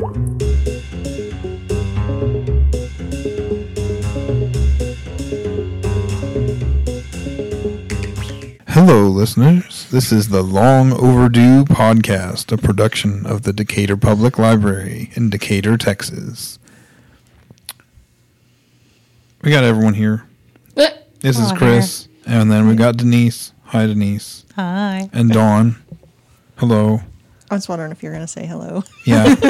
Hello, listeners. This is the Long Overdue Podcast, a production of the Decatur Public Library in Decatur, Texas. We got everyone here. This is Chris, and then we got Denise. Hi, Denise. Hi. And Dawn. Hello. I was wondering if you were going to say hello. Yeah,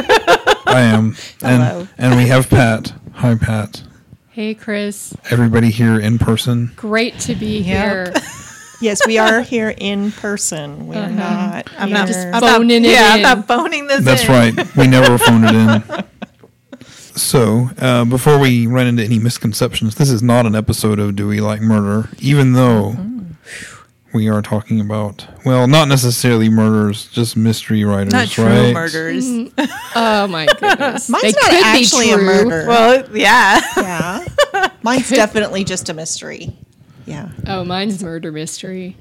I am. Hello. And, and we have Pat. Hi, Pat. Hey, Chris. Everybody here in person. Great to be Yep. here. Yes, we are here in person. We're Uh-huh. not. I'm not here- just I'm phoning not, it yeah, in. I'm not phoning this That's in. right. We never phoned it in. So, uh, before we run into any misconceptions, this is not an episode of Do We Like Murder, even though we are talking about, well, not necessarily murders, just mystery writers, Not true right? murders. Oh my goodness. Mine's They not could be actually a murder. Well, yeah. yeah. Mine's definitely just a mystery. Yeah. Oh, mine's murder mystery.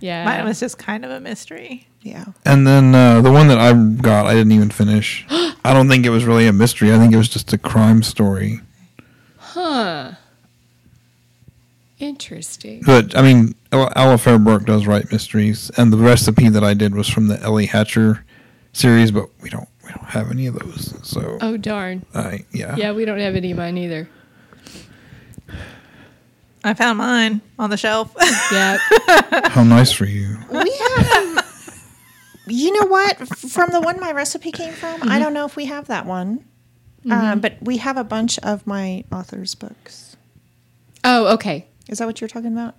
Yeah. Mine was just kind of a mystery. Yeah. And then uh, the one that I got, I didn't even finish. I don't think it was really a mystery. I think it was just a crime story. huh. Interesting. But I mean, Ella Alafair Burke does write mysteries, and the recipe that I did was from the Ellie Hatcher series, but we don't we don't have any of those. So Oh darn. I yeah. Yeah, we don't have any of mine either. I found mine on the shelf. Yeah. How nice for you. We have. you know what? From the one my recipe came from, I don't know if we have that one. Um, but we have a bunch of my author's books. oh, okay. Is that what you're talking about?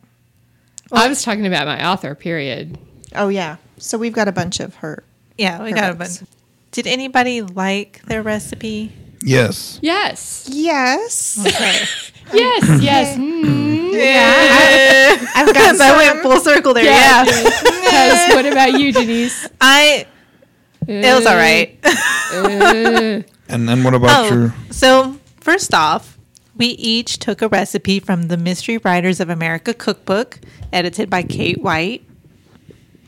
I was talking about my author, period. Oh, yeah. So we've got a bunch of her. yeah, we got a bunch. Did anybody like their recipe? Yes. Yes. Yes. Yes, yes. Mm. Yeah. I've got I went full circle there. Yeah. Yeah. What about you, Denise? I it was all right. Uh, And then what about Oh, your so first off, we each took a recipe from the Mystery Writers of America cookbook, edited by Kate White.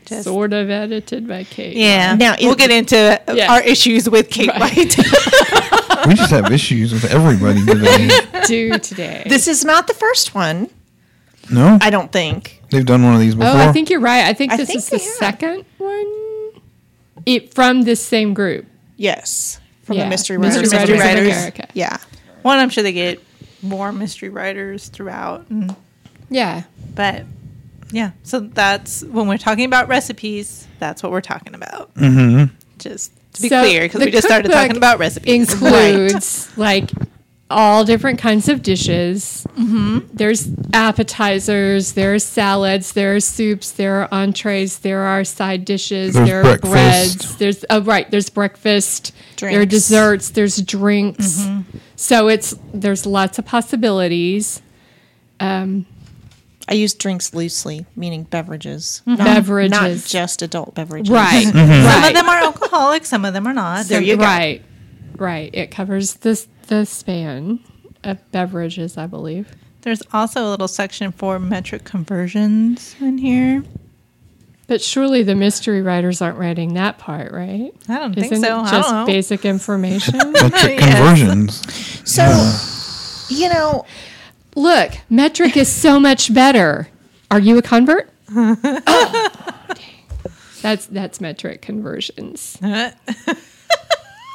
Just- sort of edited by Kate. Yeah. Now, we'll get into Yeah. our issues with Kate Right. White. we just have issues with everybody today. Do today. This is not the first one, No? I don't think. They've done one of these before. Oh, I think you're right. I think I this think is the have. second one. It from this same group. Yes. From Yeah. the Mystery Mystery Writers. Writers, of of America. America. Yeah. One, I'm sure they get more mystery writers throughout. and- Yeah. But yeah, so that's when we're talking about recipes, that's what we're talking about. Mm-hmm. Just to be So clear, because we just started talking about recipes. Includes like all different kinds of dishes. Mm-hmm. There's appetizers, there's salads, there are soups, there are entrees, there are side dishes, There's there are breakfast. breads. There's oh right, there's breakfast. There are desserts. There's drinks. Mm-hmm. So it's there's lots of possibilities. Um, I use drinks loosely, meaning beverages. Mm-hmm. Not, Beverages. Not just adult beverages. right, Some right. of them are alcoholic, some of them are not. There you go. Right, right. It covers this the span of beverages, I believe. There's also a little section for metric conversions in here. But surely the mystery writers aren't writing that part, right? I don't think Isn't so. it I just don't know. basic information? Metric Yes. conversions. So, you know, Look, metric is so much better. Are you a convert? oh, dang. That's that's metric conversions.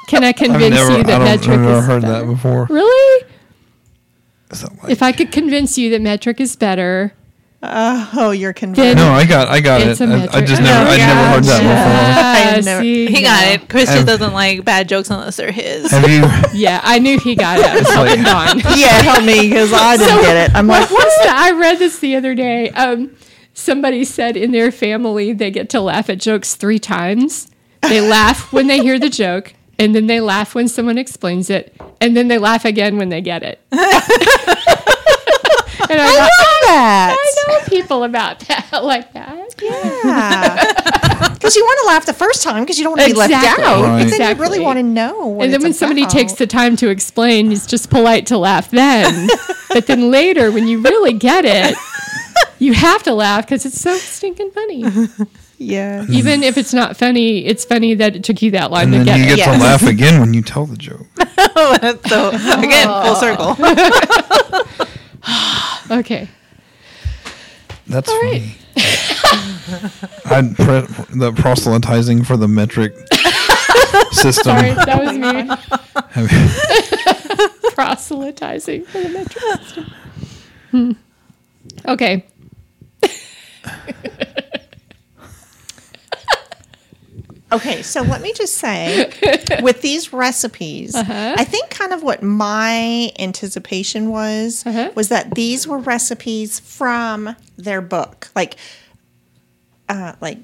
Can I convince never, you that I metric I've never is heard better? that before. Really? Like- If I could convince you that metric is better, oh, you're converted. no, I got, I got It's it. a I, I metric. just Oh, never, I never heard that I've never- see, He got it. Chris I've- just doesn't like bad jokes unless they're his. Have you? Yeah, I knew he got it. I was like- helping Dawn. Yeah, help me because I didn't get it. I'm like, What's that? I read this the other day. Um, somebody said in their family they get to laugh at jokes three times. They laugh when they hear the joke, and then they laugh when someone explains it, and then they laugh again when they get it. and I, I thought, love that. I know people about that like that. Yeah. Because you want to laugh the first time because you don't want to be left out. Right. But then you really want to know. What and then it's when somebody about. takes the time to explain, it's just polite to laugh then. but then later, when you really get it, you have to laugh because it's so stinking funny. Yeah. Even if it's not funny, it's funny that it took you that long And to then get you it. get Yes. to laugh again when you tell the joke. so again, full circle. Okay. That's All funny. I'd pre- the proselytizing for the metric system. Sorry, that was me proselytizing for the metric system. Hmm. Okay. Okay, so let me just say with these recipes, Uh-huh. I think kind of what my anticipation was Uh-huh. was that these were recipes from their book. Like uh like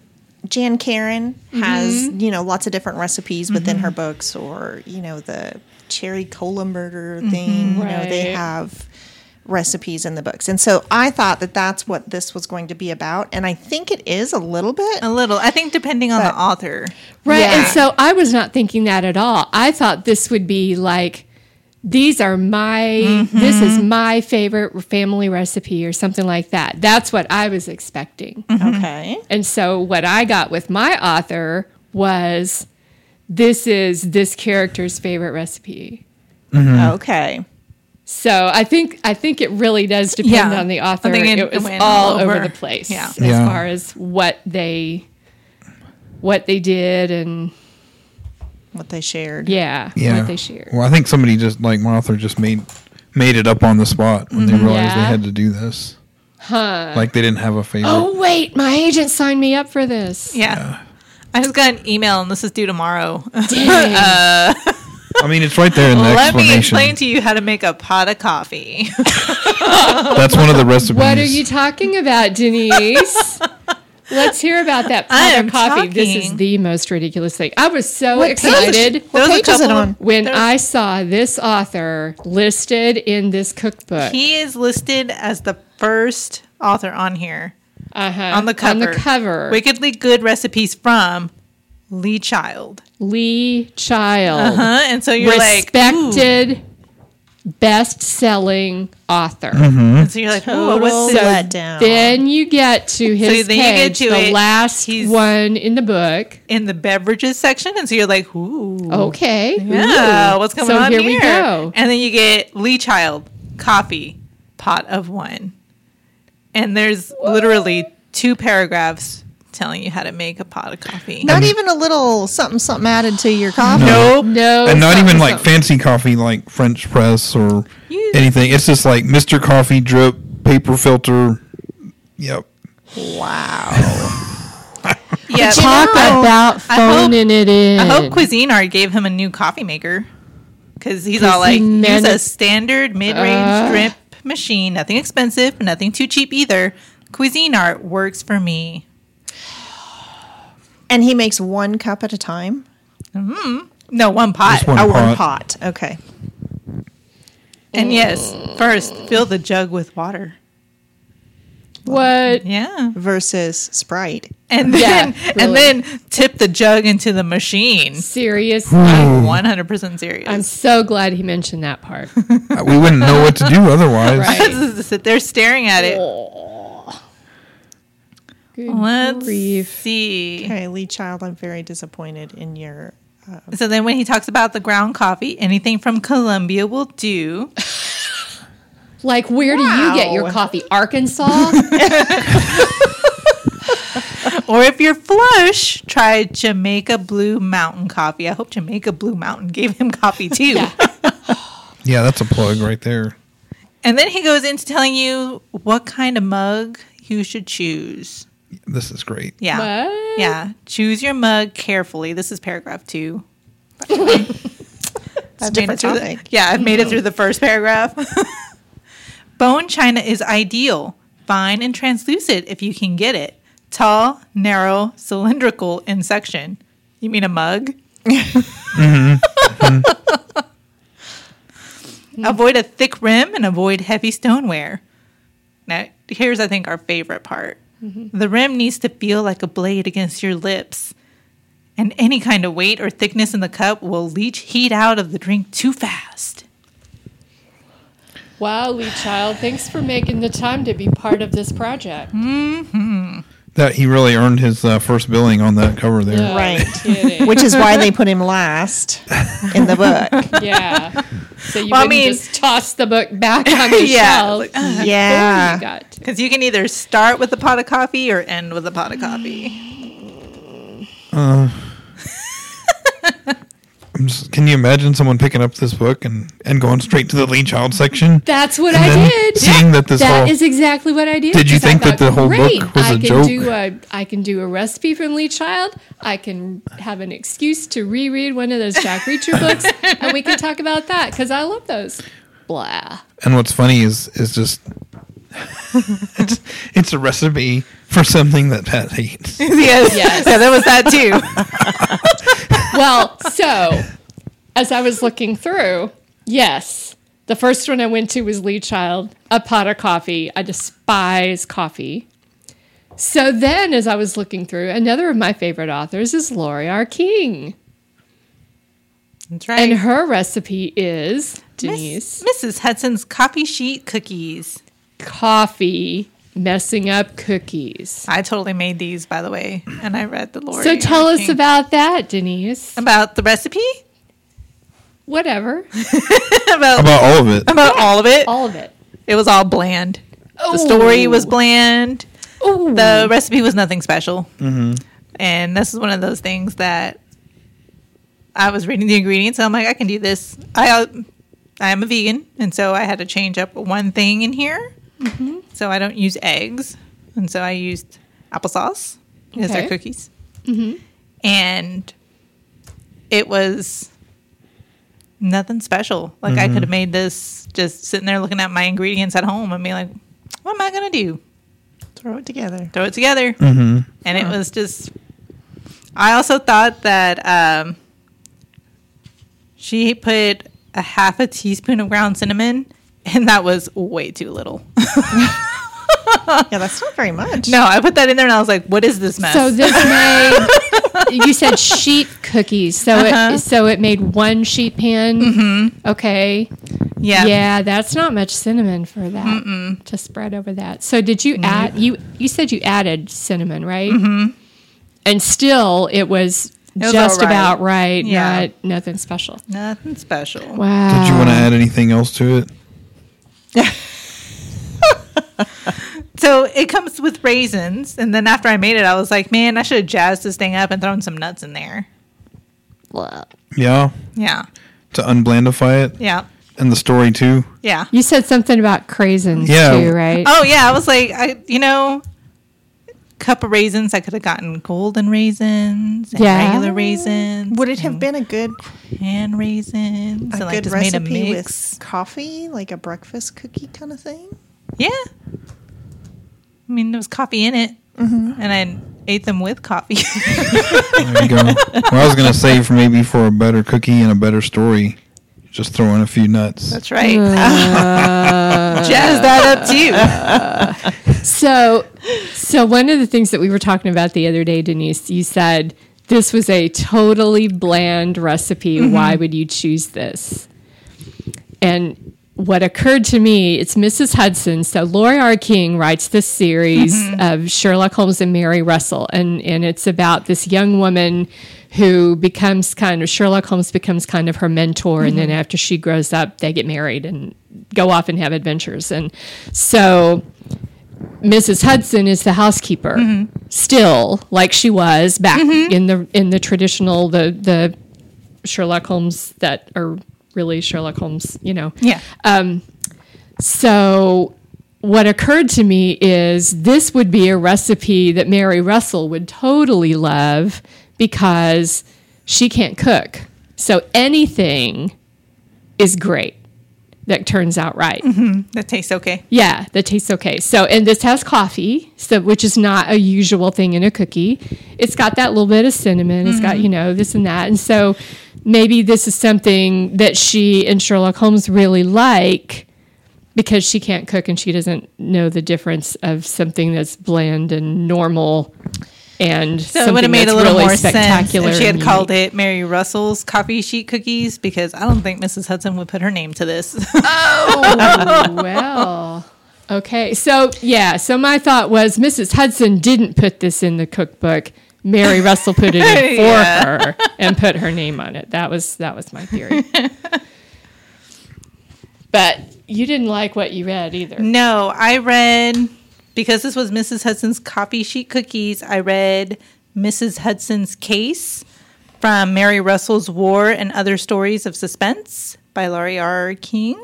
Jan Karon has, Mm-hmm. you know, lots of different recipes within her books or, you know, the cherry cola murder thing, you know, they have recipes in the books. And so I thought that that's what this was going to be about and I think it is a little bit. A little. I think depending on But- the author. Right. And so I was not thinking that at all. I thought this would be like, these are my, mm-hmm. this is my favorite family recipe or something like that. That's what I was expecting. Mm-hmm. Okay. And so what I got with my author was, this is this character's favorite recipe. Mm-hmm. Okay. So I think I think it really does depend Yeah. on the I author. think it It, was all all over. over. the place Yeah. as Yeah. far as what they what they did and What they shared. yeah, yeah. what they shared. Well, I think somebody just like my author just made made it up on the spot when they mm-hmm. realized they had to do this. Huh. Like they didn't have a favorite. Oh wait, my agent signed me up for this. Yeah. I just got an email and this is due tomorrow. Dang. Uh, I mean, it's right there in the Let me explanation. explain to you how to make a pot of coffee. That's one of the recipes. what are you talking about, Denise? Let's hear about that I pot am of coffee. This is talking- the most ridiculous thing. I was so What page- excited. What There a page is it couple- on? when There's- I saw this author listed in this cookbook. he is listed as the first author on here uh-huh, on the cover. On the cover. Wickedly Good Recipes from Lee Child. Lee Child. Uh huh? And so you're like, ooh. respected best-selling author. And so you're like, oh, Total what's this? letdown. Then you get to his then you get page, to the it. last He's- one in the book. in the beverages section? And so you're like, ooh. Okay. Yeah, Ooh. what's going so on here here? we go. And then you get Lee Child coffee pot of one, and there's literally two paragraphs telling you how to make a pot of coffee. Not even a little something something added to your coffee. Nope. No, and not even like something. fancy coffee like French press or You- anything. It's just like Mr. Coffee drip, paper filter. Yep. Wow. Yeah, Talk know, about I hope- phoning it in. I hope Cuisinart gave him a new coffee maker because he's all like, he use a standard mid-range Uh. drip machine, nothing expensive, nothing too cheap either. Cuisinart works for me. And he makes one cup at a time. No, one pot. Just one oh, one pot. pot. Okay. And yes, first fill the jug with water. what? Yeah. Versus Sprite. And Yeah, then and then tip the jug into the machine. Serious? I'm 100% serious. I'm so glad he mentioned that part. Uh, we wouldn't know what to do otherwise. Right. just sit there staring at it. Good Let's grief. see. Okay, Lee Child, I'm very disappointed in your. Uh, so then when he talks about the ground coffee, anything from Colombia will do. Like, where do you get your coffee? Arkansas? Or if you're flush, try Jamaica Blue Mountain coffee. I hope Jamaica Blue Mountain gave him coffee too. Yeah. Yeah, that's a plug right there. And then he goes into telling you what kind of mug you should choose. This is great. Yeah. What? Yeah. Choose your mug carefully. This is paragraph two. It's a I've made different it through the- topic. yeah, I've made it through the first paragraph. Bone china is ideal, fine and translucent if you can get it. Tall, narrow, cylindrical in section. You mean a mug? Mm-hmm. Mm-hmm. avoid a thick rim and avoid heavy stoneware. Now, here's I think our favorite part. The rim needs to feel like a blade against your lips and any kind of weight or thickness in the cup will leach heat out of the drink too fast. Wow, Lee Child, thanks for making the time to be part of this project. Mm-hmm. That he really earned his uh, first billing on that cover there. Yeah. Right. Which is why they put him last in the book. yeah. So you Well, I mean- just toss the book back on the Yeah, shelf. like, before Yeah. Because you can either start with a pot of coffee or end with a pot of coffee. I'm just- can you imagine someone picking up this book and, and going straight to the Lee Child section? That's what I did. seeing that this That whole- is exactly what I did. Did you I think that the whole book "Great, was I a can joke?" Do a, I can do a recipe from Lee Child. I can have an excuse to reread one of those Jack Reacher books, and we can talk about that because I love those. Blah. And what's funny is is just it's, it's a recipe for something that Pat hates. yes. Yes. Yeah, there was that too. Well, so as I was looking through, yes, the first one I went to was Lee Child, a pot of coffee. I despise coffee. So then, as I was looking through, another of my favorite authors is Laurie R. King. That's right. And her recipe is Denise Miss, Mrs. Hudson's coffee sheet cookies. coffee messing up cookies. I totally made these, by the way, and I read the Lord. So tell us about that, Denise. about the recipe, Whatever. about About all of it. about all of it. All of it. It was all bland. The story was bland. Ooh. The recipe was nothing special. Mm-hmm. And this is one of those things that I was reading the ingredients. And I'm like, I can do this. I uh, I am a vegan, and so I had to change up one thing in here. Mm-hmm. So I don't use eggs, and so I used applesauce as Okay. their cookies. And it was nothing special. Like I could have made this just sitting there looking at my ingredients at home and be like, what am I gonna do? Throw it together. throw it together. Mm-hmm. And it was just. I also thought that um, she put a half a teaspoon of ground cinnamon, and that was way too little. Yeah, that's not very much. no, I put that in there, and I was like, "What is this mess?" So this made you said sheet cookies. So Uh-huh. it so it made one sheet pan. Mm-hmm. Okay. yeah, Yeah, that's not much cinnamon for that to spread over that. So did you add you you said you added cinnamon, right? Mm-hmm. And still it was, was just all right. about right, Yeah. not nothing special. nothing special. Wow. Did you want to add anything else to it? So it comes with raisins, and then after I made it, I was like, "Man, I should have jazzed this thing up and thrown some nuts in there." Yeah, Yeah, to unblandify it yeah, and the story too. yeah. You said something about craisins Yeah. too, right? Oh yeah, I was like, I you know, cup of raisins. I could have gotten golden raisins and Yeah. regular raisins. Would it have been a good hand raisins? a and, like, good just made a recipe mix. with coffee, like a breakfast cookie kind of thing? Yeah, I mean there was coffee in it, Mm-hmm. and I ate them with coffee. There you go. well, I was gonna say for maybe for a better cookie and a better story, just throw in a few nuts. That's right. Jazz that up too. So, so one of the things that we were talking about the other day, Denise, you said this was a totally bland recipe. Why would you choose this? And what occurred to me, it's Mrs. Hudson. So Laurie R. King writes this series mm-hmm. of Sherlock Holmes and Mary Russell, and and it's about this young woman who becomes kind of Sherlock Holmes becomes kind of her mentor, and then mm-hmm. after she grows up, they get married and go off and have adventures. And so Mrs. Hudson is the housekeeper, mm-hmm. still like she was back in the in the traditional the the Sherlock Holmes that are really Sherlock Holmes, you know. Yeah. Um, so what occurred to me is this would be a recipe that Mary Russell would totally love because she can't cook. So anything is great that turns out right. Mm-hmm. That tastes okay. Yeah, that tastes okay. So, and this has coffee, so which is not a usual thing in a cookie. It's got that little bit of cinnamon. It's got mm-hmm. you know this and that, and so maybe this is something that she and Sherlock Holmes really like because she can't cook and she doesn't know the difference of something that's bland and normal and So it would have made a little really more sense if she had and called it Mary Russell's coffee sheet cookies because I don't think Mrs. Hudson would put her name to this. Oh well, Okay, so yeah, so my thought was Mrs. Hudson didn't put this in the cookbook. Mary Russell put it in for Yeah. her and put her name on it. That was that was my theory. but you didn't like what you read either. No, I read because this was Mrs. Hudson's copy sheet cookies. I read Mrs. Hudson's case from Mary Russell's War and Other Stories of Suspense by Laurie R. King,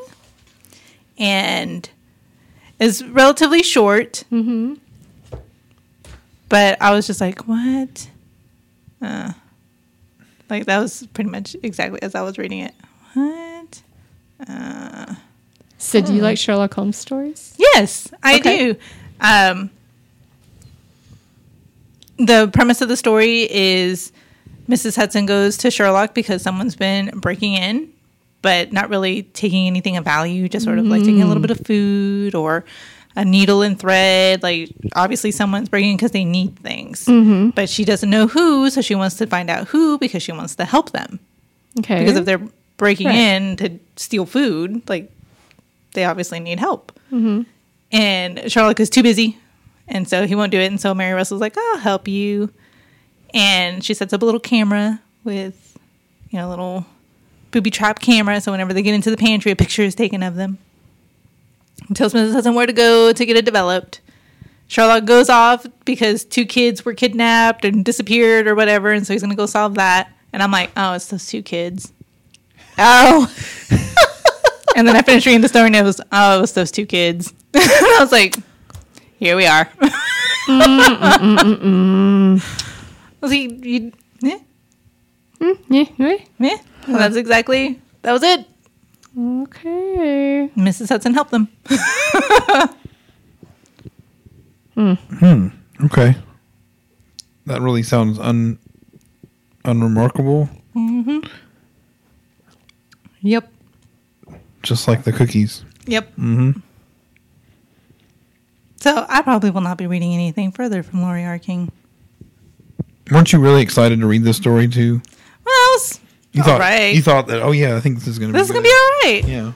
and is relatively short. Mm-hmm. But I was just like, what? Uh, like that was pretty much exactly as I was reading it. What? So do you like Sherlock Holmes stories? Yes, I Okay. do. Um, the premise of the story is Mrs. Hudson goes to Sherlock because someone's been breaking in, but not really taking anything of value, just sort of like taking a little bit of food or a needle and thread. Like, obviously, someone's breaking in because they need things, but she doesn't know who, so she wants to find out who because she wants to help them. Okay. Because if they're breaking Right. in to steal food, like they obviously need help. And Sherlock is too busy, and so he won't do it. And so Mary Russell's like, "I'll help you," and she sets up a little camera with, you know, a little booby trap camera. So whenever they get into the pantry, a picture is taken of them. And tells Mrs. Hudson where to go to get it developed. Sherlock goes off because two kids were kidnapped and disappeared or whatever, and so he's gonna go solve that. And I'm like, oh, it's those two kids. Oh, And then I finished reading the story, and it was, oh, it was those two kids. and I was like, here we are. was he? You, yeah, yeah, right? yeah. Well, that's exactly. That was it. Okay. Mrs. Hudson helped them. Hmm. hmm. Okay. That really sounds un unremarkable. Mm-hmm. Yep. Just like the cookies. Yep. Mm-hmm. So I probably will not be reading anything further from Laurie R. King. Weren't you really excited to read this story too? Well, it's You all thought right. you thought that oh yeah, I think this is gonna this is be gonna be all right. Yeah.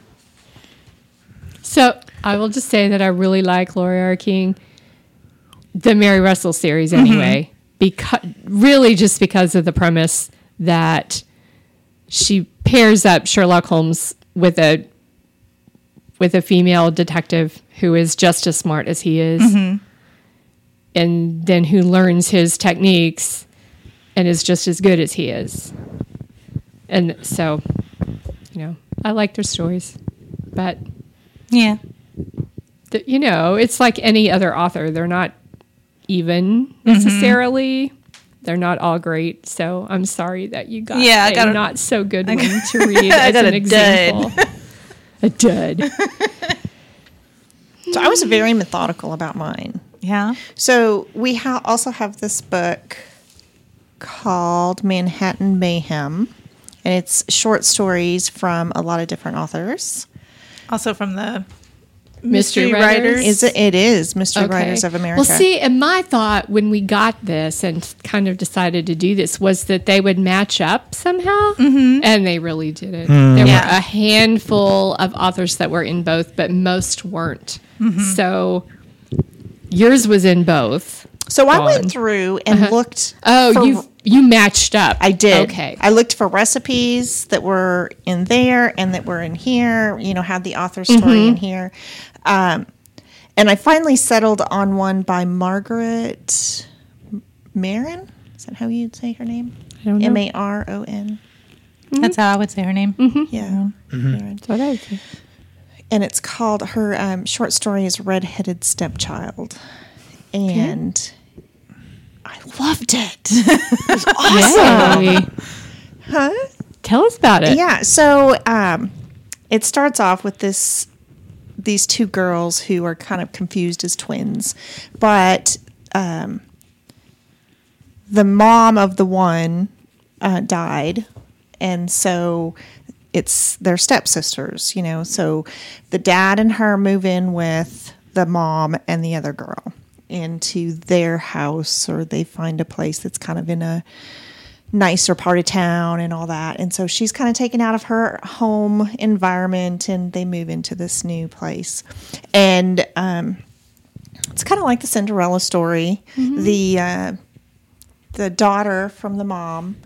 So I will just say that I really like Laurie R. King, the Mary Russell series anyway, because really just because of the premise that she pairs up Sherlock Holmes with a with a female detective who is just as smart as he is, mm-hmm. and then who learns his techniques and is just as good as he is. And so, you know, I like their stories, but Yeah. th- you know, it's like any other author. They're not even mm-hmm. necessarily. They're not all great. So I'm sorry that you got Yeah, I a got a- not so good one to read as an a example. a dud. so I was very methodical about mine. Yeah. So we ha- also have this book called Manhattan Mayhem, and it's short stories from a lot of different authors. Also from the Mystery mystery, Writers? writers. Is it? It is Mystery Writers of America. Well, see, and my thought when we got this and kind of decided to do this was that they would match up somehow, mm-hmm. and they really didn't. Hmm. There Yeah. were a handful of authors that were in both, but most weren't. Mm-hmm. So yours was in both. so I on. went through and uh-huh. looked. Oh, for- you you matched up. I did. Okay. I looked for recipes that were in there and that were in here. You know, had the author story Mm-hmm. in here, um, and I finally settled on one by Margaret Maron. Is that how you'd say her name? I don't know. M A R O N. That's how I would say her name. Yeah. Maron. That's what I would say. and it's called her um, short story is redheaded stepchild and i loved it it was awesome Yay. huh Tell us about it. yeah so um, it starts off with this these two girls who are kind of confused as twins. But um, the mom of the one uh, died. And so it's their stepsisters you know? So the dad and her move in with the mom and the other girl into their house or they find a place that's kind of in a nicer part of town and all that. And so she's kind of taken out of her home environment and they move into this new place. And um, it's kind of like the Cinderella story. The uh, the daughter from the mom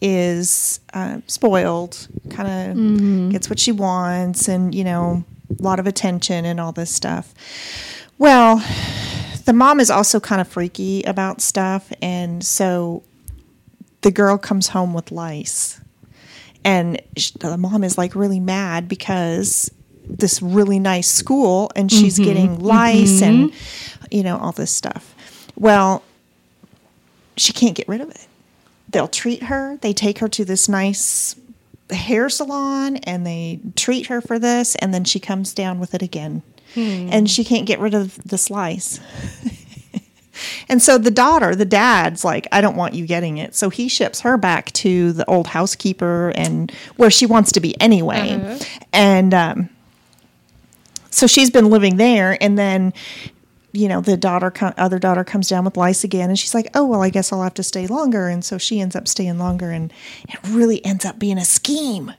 is uh, spoiled, kind of gets what she wants, and you know, a lot of attention and all this stuff. Well, the mom is also kind of freaky about stuff, and so the girl comes home with lice, and sh- the mom is like really mad because this really nice school, and she's mm-hmm. getting lice and mm-hmm. you know all this stuff. Well, she can't get rid of it. They'll treat her. They take her to this nice hair salon and they treat her for this, and then she comes down with it again. Hmm. And she can't get rid of the slice. and so the daughter, the dad's like, I don't want you getting it. So he ships her back to the old housekeeper and where she wants to be anyway. And um, so she's been living there. And then you know, the daughter, other daughter comes down with lice again, and she's like, "Oh well, I guess I'll have to stay longer." And so she ends up staying longer, and it really ends up being a scheme.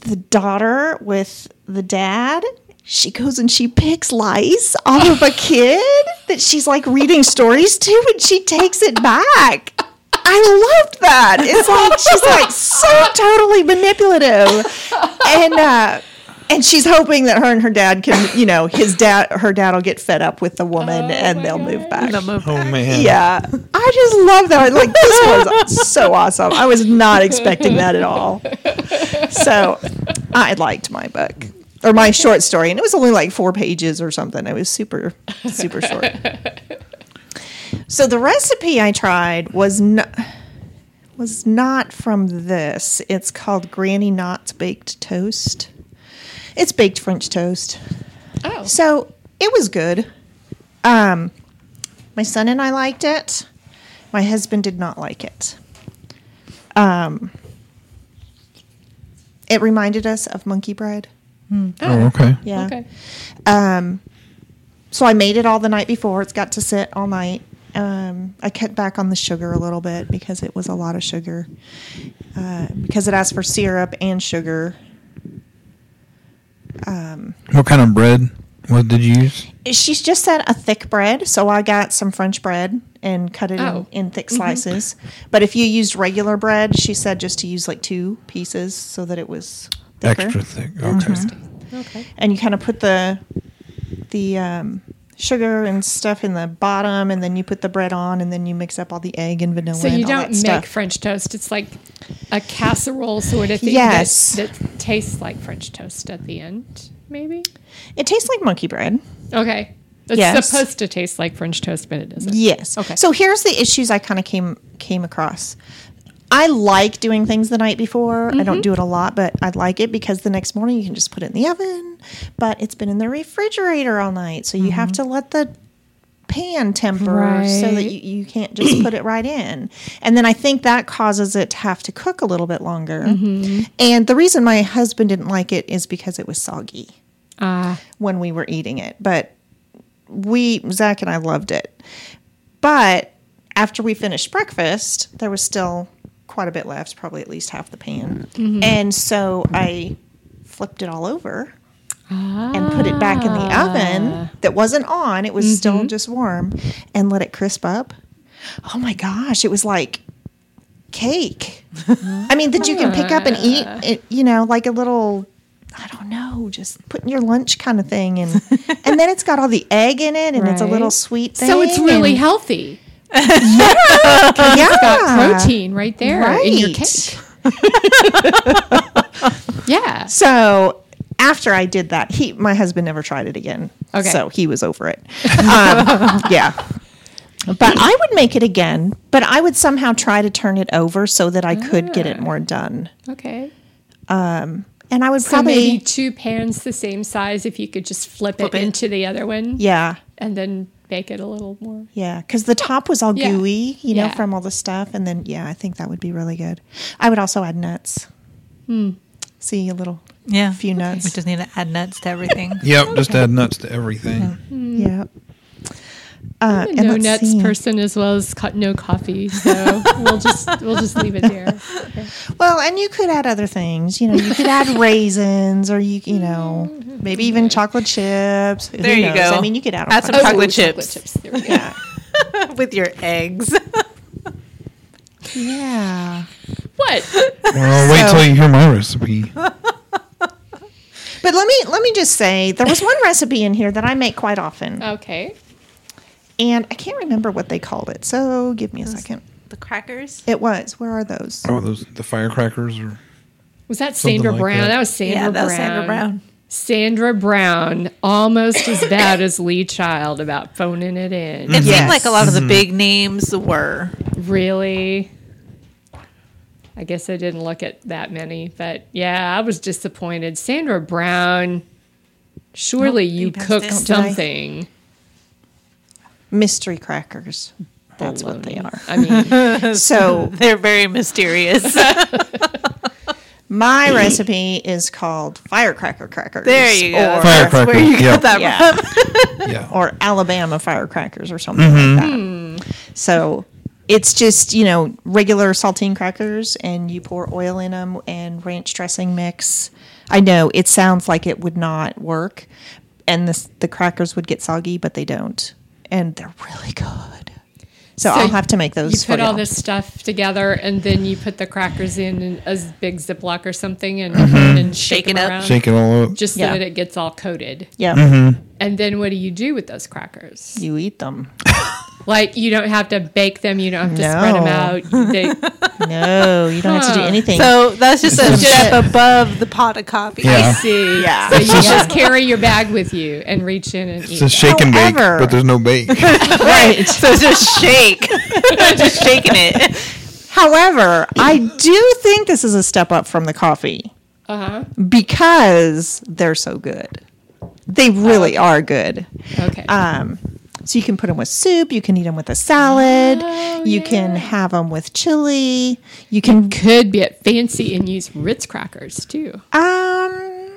The daughter with the dad, she goes and she picks lice off of a kid that she's like reading stories to, and she takes it back. I loved that. It's like she's like so totally manipulative, and uh, and she's hoping that her and her dad can, you know, his dad, her dad will get fed up with the woman, and they'll move back. The move Oh man. Yeah, I just love that. Like this was so awesome. I was not expecting that at all. So I liked my book or my short story, and it was only like four pages or something. It was super, super short. So the recipe I tried was not was not from this. It's called Granny Knott's baked toast. It's baked French toast. Oh. So it was good. Um, my son and I liked it. My husband did not like it. Um, it reminded us of monkey bread. Oh, okay. Yeah. Okay. Um, so I made it all the night before. It's got to sit all night. Um, I cut back on the sugar a little bit because it was a lot of sugar. Uh, because it asked for syrup and sugar. What kind of bread? What did you use? She's just said a thick bread, so I got some French bread and cut it Oh. in, in thick slices. But if you used regular bread, she said just to use like two pieces so that it was thicker. Extra thick. Okay. Okay. And you kind of put the the um, sugar and stuff in the bottom, and then you put the bread on, and then you mix up all the egg and vanilla. So you and don't that make stuff. French toast. It's like a casserole sort of thing Yes. that, that tastes like French toast at the end, maybe? It tastes like monkey bread. Okay. It's Yes. supposed to taste like French toast, but it doesn't. Yes. Okay. So here's the issues I kind of came came across. I like doing things the night before. I Mm-hmm. don't do it a lot, but I like it because the next morning you can just put it in the oven. But it's been in the refrigerator all night, so you have to let the pan temper so that Mm-hmm. You, you can't just put it right in. And then I think that causes it to have to cook a little bit longer. Mm-hmm. And the reason my husband didn't like it is because it was soggy Ah. when we were eating it. But we, Zach and I loved it. But after we finished breakfast, there was still quite a bit left, probably at least half the pan. Mm-hmm. And so I flipped it all over and put it back in the ah. oven that wasn't on. It was mm-hmm. still just warm and let it crisp up. Oh my gosh, it was like cake. I mean, that you can pick up and eat, it, you know, like a little I don't know, just putting your lunch kind of thing, and and then it's got all the egg in it, and it's a little sweet thing. So it's really and- healthy. Yeah, Got protein right there right. in your cake. yeah. So after I did that, he my husband never tried it again. Okay. so he was over it. Um, yeah. But I would make it again, but I would somehow try to turn it over so that I could get it more done. Okay. And I would So probably, maybe two pans the same size if you could just flip, Flip it, it. into the other one yeah, and then bake it a little more. yeah, because the top was all Yeah. gooey, you know, Yeah. from all the stuff, and then yeah, I think that would be really good. I would also add nuts. Hmm. See a little, Yeah. few nuts. We just need to add nuts to everything. Yep. Just add nuts to everything. Yeah. Uh, I'm and a no let's nuts see. person as well as co- no coffee, so we'll just we'll just leave it there. Well, and you could add other things. You know, you could add raisins, or you you know maybe even chocolate chips. Who There you knows? go. I mean, you could add Add some kinds of- chocolate chocolate chips. chips. There we go. Yeah. with your eggs. yeah. What? Well, wait So- till you hear my recipe. But let me let me just say there was one recipe in here that I make quite often, Okay. And I can't remember what they called it. So give me a second. the crackers. It was. Where are those? Oh, those the firecrackers or Was that Sandra like Brown? that. That. was Sandra yeah, Brown. that was Sandra Brown. Sandra Brown, almost as bad as Lee Child about phoning it in. It Yes. seemed like a lot of the mm-hmm. big names were. Really? I guess I didn't look at that many, but yeah, I was disappointed. Sandra Brown, surely you you cooked it. Did something. Mystery crackers. That's what they are. I mean, So They're very mysterious. my recipe is called firecracker crackers. there you go. Or, That's where you yeah. got that Yeah. from. yeah. or Alabama firecrackers or something like mm-hmm. that. So it's just, you know, regular saltine crackers and you pour oil in them and ranch dressing mix. I know it sounds like it would not work and this, the crackers would get soggy, but they don't. And they're really good. So, So I'll have to make those you put all y'all. this stuff together, and then you put the crackers in, in a big Ziploc or something, and, Mm-hmm. and shake, Shake it them up. around, Shake it all up. just so Yeah. that it gets all coated. Yeah. And then what do you do with those crackers? You eat them. Like you don't have to bake them, you don't have to spread them out. They, No, you don't have to do anything. So that's just a This is- step above the pot of coffee. Yeah. I see. Yeah. So you just- just carry your bag with you and reach in and It's eat. a shake and bake, However- but there's no bake. right. So it's just shake. just shaking it. However, I do think this is a step up from the coffee. Uh huh. because they're so good. They really are good. Okay. Um, so you can put them with soup. You can eat them with a salad. Oh, you can have them with chili. You can. Could get fancy and use Ritz crackers too. Um,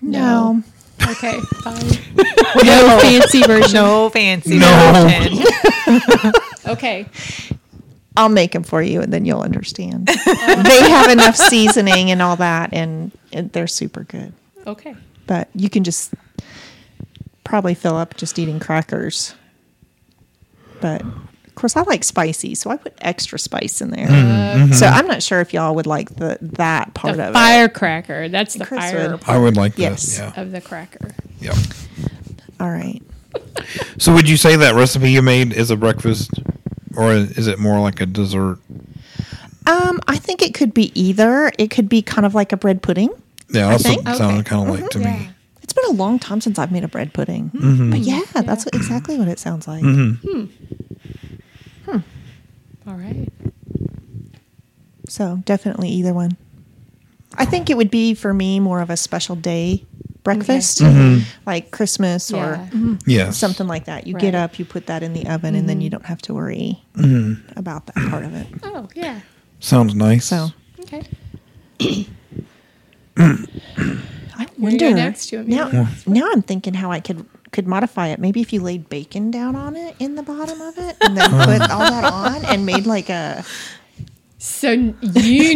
no. Okay, fine. no fancy version. No fancy No. version. Okay. I'll make them for you, and then you'll understand. they have enough seasoning and all that, and, and they're super good. Okay. But you can just probably fill up just eating crackers. But of course, I like spicy, so I put extra spice in there. Mm-hmm, mm-hmm. So I'm not sure if y'all would like the that part The of it. firecracker. That's the Chris fire would. I would like that. Yes. Yeah. of the cracker. Yeah. All right. So would you say that recipe you made is a breakfast, or is it more like a dessert? Um, I think it could be either. It could be kind of like a bread pudding. Yeah, that's think- what it sounded Okay. kind of like mm-hmm. to me. It's been a long time since I've made a bread pudding, Mm-hmm. mm-hmm. but yeah, that's what, exactly what it sounds like. Mm-hmm. Hmm. hmm. All right. So definitely either one. I think it would be for me more of a special day breakfast, mm-hmm. like Christmas or Yeah. Yes. something like that. You get up, you put that in the oven, and then you don't have to worry about that part of it. Oh, yeah. Sounds nice. So Okay. I Where you go wonder next? You want me to now. Now I'm thinking how I could could modify it. Maybe if you laid bacon down on it in the bottom of it, and then put all that on, and made like a So you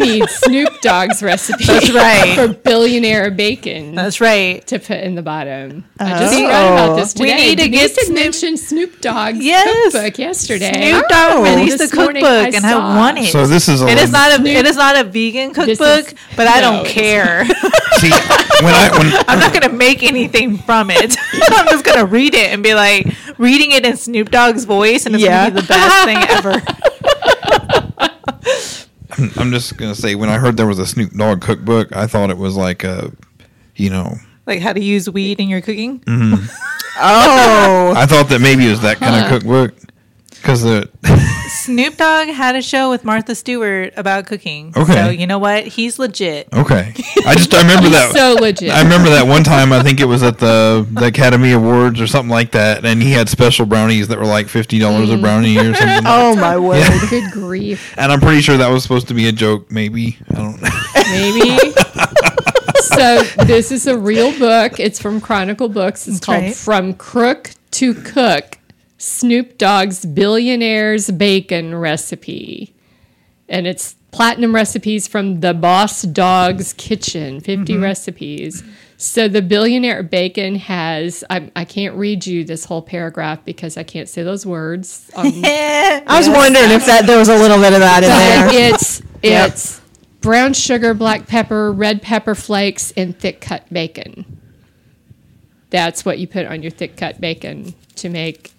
need Snoop Dogg's recipe. That's right. For billionaire bacon That's right. to put in the bottom. I just Oh. read about this today. We today. need to Denise get Snoop- mentioned Snoop Dogg's Yes. cookbook yesterday. Snoop Dogg Oh. released a cookbook, I and saw. I want it. So this is a it is not a it is not a vegan This is- cookbook, but I no, don't care. See, when I when I'm not gonna make anything from it. I'm just gonna read it and be like reading it in Snoop Dogg's voice, and it's Yeah. gonna be the best thing ever. I'm just gonna say when I heard there was a Snoop Dogg cookbook, I thought it was like a, you know, Like how to use weed in your cooking. Mm-hmm. oh. I thought that maybe it was that kind of cookbook because the Snoop Dogg had a show with Martha Stewart about cooking. Okay. So you know what? He's legit. okay, I just I remember that. So legit. I remember that one time. I think it was at the the Academy Awards or something like that, and he had special brownies that were like fifty dollars a mm. brownie or something. oh my word! Yeah. Good grief. And I'm pretty sure that was supposed to be a joke. Maybe I don't. know. Maybe. so this is a real book. It's from Chronicle Books. It's That's called right. From Crook to Cook. Snoop Dogg's Billionaire's Bacon recipe. And it's platinum recipes from the Boss Dogg's Kitchen, 50 recipes. So the Billionaire Bacon has, I, I can't read you this whole paragraph because I can't say those words. Um, I was wondering if that there was a little bit of that in there. it's it's brown sugar, black pepper, red pepper flakes, and thick cut bacon. That's what you put on your thick cut bacon to make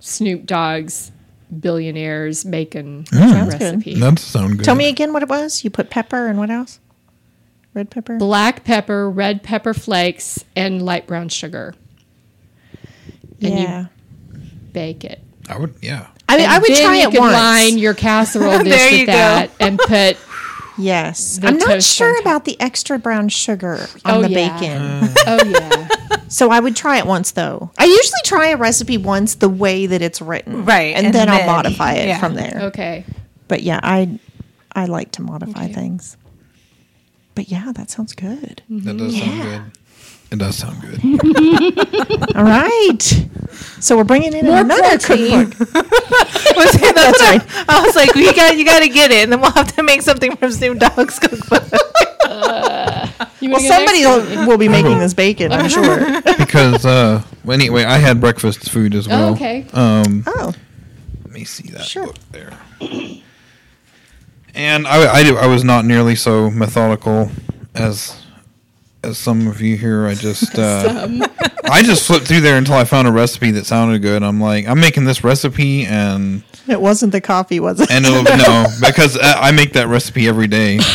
Snoop Dogg's billionaires bacon hmm. Sounds good. recipe. That sounds good. Tell me again what it was. You put pepper and what else? Red pepper. Black pepper, red pepper flakes, and light brown sugar. and you- yeah. Bake it. I would, yeah. I mean, And I would then try you it could once. line your casserole dish There you with go. that and put yes, I'm not sure about the extra brown sugar on Oh, the yeah. bacon. oh yeah So I would try it once though. I usually try a recipe once the way that it's written, Right, and, and then, I'll modify it yeah. from there. okay But yeah, I I like to modify Okay. things. But yeah, that sounds good. That does sound good. It does sound good. All right. So we're bringing in another cookbook. Was it- That's right. I was like, you got you got to get it, and then we'll have to make something from Snoop Dogg's cookbook. you Well, somebody will, will be making this bacon, I'm sure. because, uh, well, anyway, I had breakfast food as well. okay. Um, Oh, let me see that Sure. book there. And I, I, I was not nearly so methodical as as some of you here. I just uh, I just flipped through there until I found a recipe that sounded good. I'm like, I'm making this recipe, and it wasn't the coffee, was it? and it'll no because I, I make that recipe every day.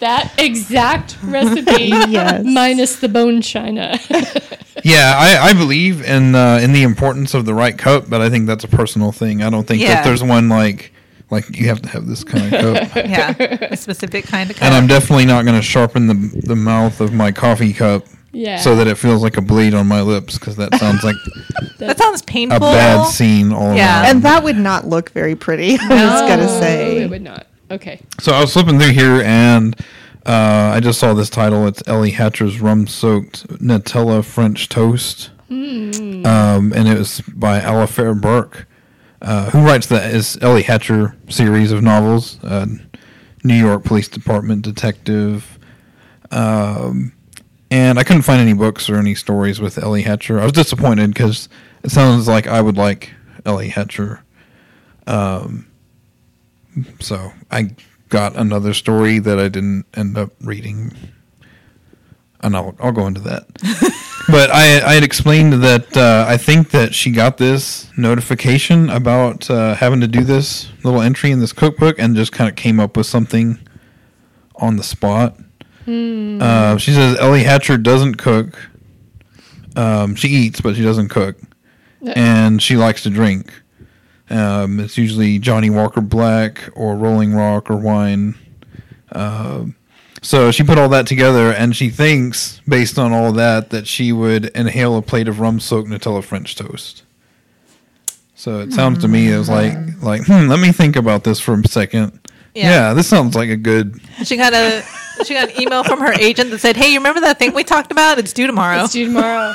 that exact recipe Yes. minus the bone china Yeah, I, I believe in uh, in the importance of the right cup, but I think that's a personal thing. I don't think Yeah. that there's one like like you have to have this kind of cup. yeah, a specific kind of. Coat. And I'm definitely not going to sharpen the the mouth of my coffee cup yeah so that it feels like a blade on my lips because that sounds like that sounds painful. a bad scene all Yeah. around. and that would not look very pretty, I was going to Oh, say. it would not okay So I was flipping through here and uh, I just saw this title. It's Ellie Hatcher's rum soaked Nutella French toast, um, and it was by Alafair Burke, uh, who writes the is Ellie Hatcher series of novels. Uh, New York Police Department detective. Um, and I couldn't find any books or any stories with Ellie Hatcher. I was disappointed because it sounds like I would like Ellie Hatcher. Um, so I got another story that I didn't end up reading, and I'll I'll go into that. but I I had explained that uh, I think that she got this notification about uh, having to do this little entry in this cookbook, and just kind of came up with something on the spot. Uh, she says Ellie Hatcher doesn't cook. Um, she eats, but she doesn't cook, and she likes to drink. Um, it's usually Johnnie Walker Black or Rolling Rock or wine. Um, so she put all that together, and she thinks, based on all that, that she would inhale a plate of rum-soaked Nutella French toast. So it sounds to me as like, like, hmm, let me think about this for a second. Yeah. Yeah. this sounds like a good. She got a she got an email from her agent that said, "Hey, you remember that thing we talked about? It's due tomorrow." it's due tomorrow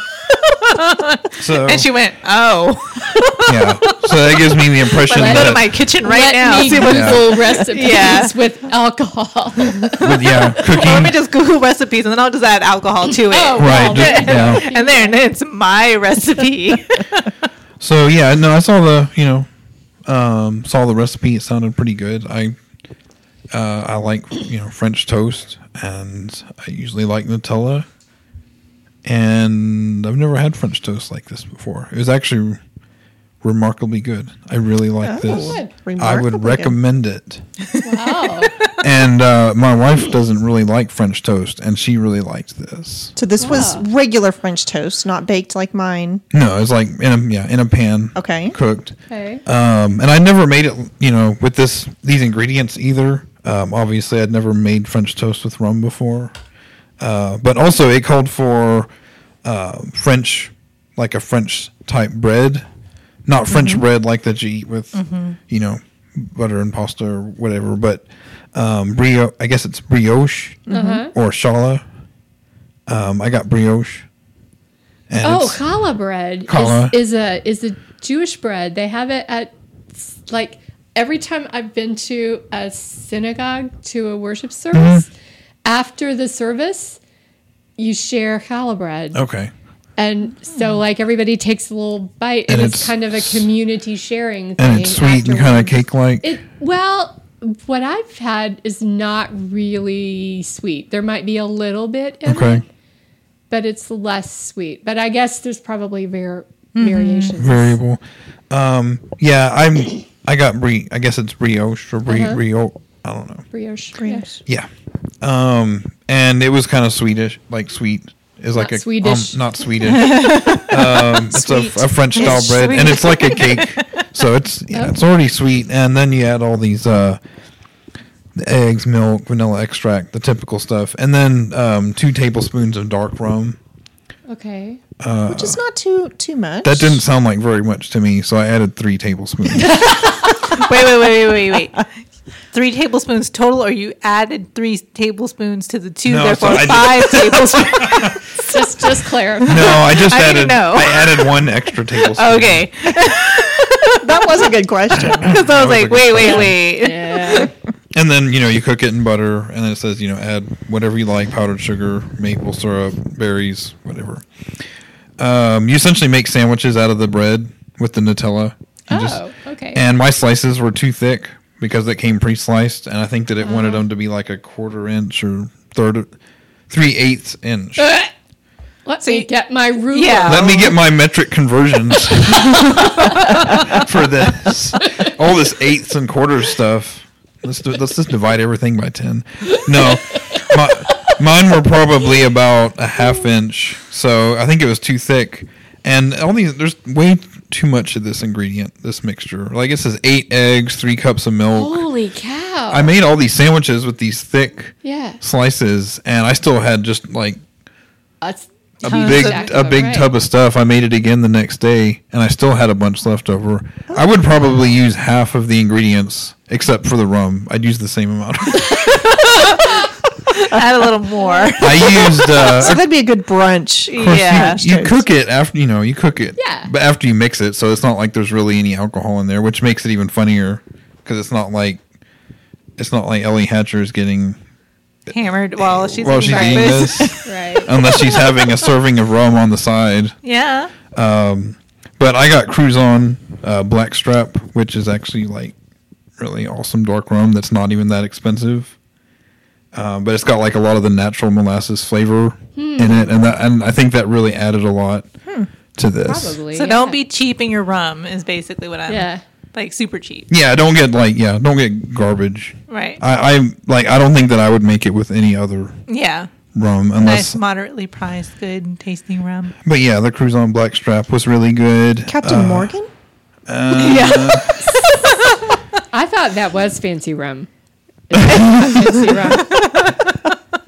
So and she went, "Oh, yeah, so that gives me the impression let me go to my kitchen right Let now." me See what- google recipes Yeah. with alcohol with yeah cooking. Let me just Google recipes and then I'll just add alcohol to it. Oh. Right, just, yeah. And there, and it's my recipe. So yeah, no, I saw the you know um, saw the recipe. It sounded pretty good. I uh, I like you know French toast, and I usually like Nutella. And I've never had French toast like this before. It was actually remarkably good. I really like Oh, this. good. I Remarkably would good. recommend it. wow And uh, my wife doesn't really like French toast, and she really liked this. So this was regular French toast, not baked like mine. No, it's like in a yeah in a pan, Okay. cooked. okay Um, and I never made it, you know, with this these ingredients either. Um, obviously, I'd never made French toast with rum before. Uh, but also, it called for uh, French, like a French type bread, not French bread like that you eat with, you know, butter and pasta or whatever. But um, brioche, I guess it's brioche Uh-huh. or challah. Um, I got brioche, And Oh, challah bread Challah. Is, is a is a Jewish bread. They have it at like every time I've been to a synagogue to a worship service. Mm-hmm. After the service, you share challah bread, okay. And so like everybody takes a little bite, and, And it's, it's kind of a community sharing thing. And it's sweet and kind of cake like. Well, what I've had is not really sweet. There might be a little bit in it, but it's less sweet. But I guess there's probably var- variations. Variable. Um, yeah, I'm. I got brie. I guess it's brioche or brie. Uh-huh. Brio. I don't know. Brioche. Brioche. Yeah. Um, and it was kind of Swedish, like sweet. Is like Not a Swedish. Um, not Swedish. um, it's a, a French style It's bread, and it's like a cake. So it's yeah, it's already sweet, and then you add all these uh, the eggs, milk, vanilla extract, the typical stuff, and then um, two tablespoons of dark rum. Okay. Which is not too too much. That didn't sound like very much to me, so I added three tablespoons. wait, wait, wait, wait, wait, wait. Three tablespoons total, or you added three tablespoons to the two, No, therefore so five tablespoons. Just just clarify. no, I just I added. didn't know. I added one extra tablespoon. Okay, that was a good question. because I was was like, good wait, wait, wait. Yeah. And then you know you cook it in butter, and then it says you know add whatever you like: powdered sugar, maple syrup, berries, whatever. Um, you essentially make sandwiches out of the bread with the Nutella. You Oh, okay. And my slices were too thick because it came pre-sliced, and I think that it Oh. wanted mm-hmm. them to be like a quarter inch or third, three eighths inch. Uh, Let So me you- get my ruler. Yeah. Let me get my metric conversions for this. All this eighths and quarters stuff. Let's do, let's just divide everything by ten. No, my, mine were probably about a half inch, so I think it was too thick. And all these, there's way too much of this ingredient, this mixture. Like it says eight eggs, three cups of milk. Holy cow. I made all these sandwiches with these thick yeah. slices, and I still had just like That's a Tons big of- a big right. tub of stuff. I made it again the next day, and I still had a bunch left over. I would probably use half of the ingredients, except for the rum. I'd use the same amount. Add a little more. I used. Uh, So that'd be a good brunch. Yeah. you, you cook it after you know you cook it. Yeah. But after you mix it, so it's not like there's really any alcohol in there, which makes it even funnier because it's not like it's not like Ellie Hatcher is getting Hammered while she's while eating she's eating this, right. unless she's having a serving of rum on the side. Yeah. Um, But I got Cruzan uh, Blackstrap, which is actually like really awesome dark rum that's not even that expensive. Um, but it's got like a lot of the natural molasses flavor in it, and that and I think that really added a lot to this. Probably. So yeah. don't be cheap in your rum is basically what I'm. Yeah. Like super cheap. Yeah, don't get like yeah, don't get garbage. Right. I, I like I don't think that I would make it with any other yeah. rum Nice, unless. moderately priced, good tasting rum. But yeah, the Cruzan Blackstrap was really good. Captain Uh, Morgan? yeah. I thought that was fancy rum. Fancy rum.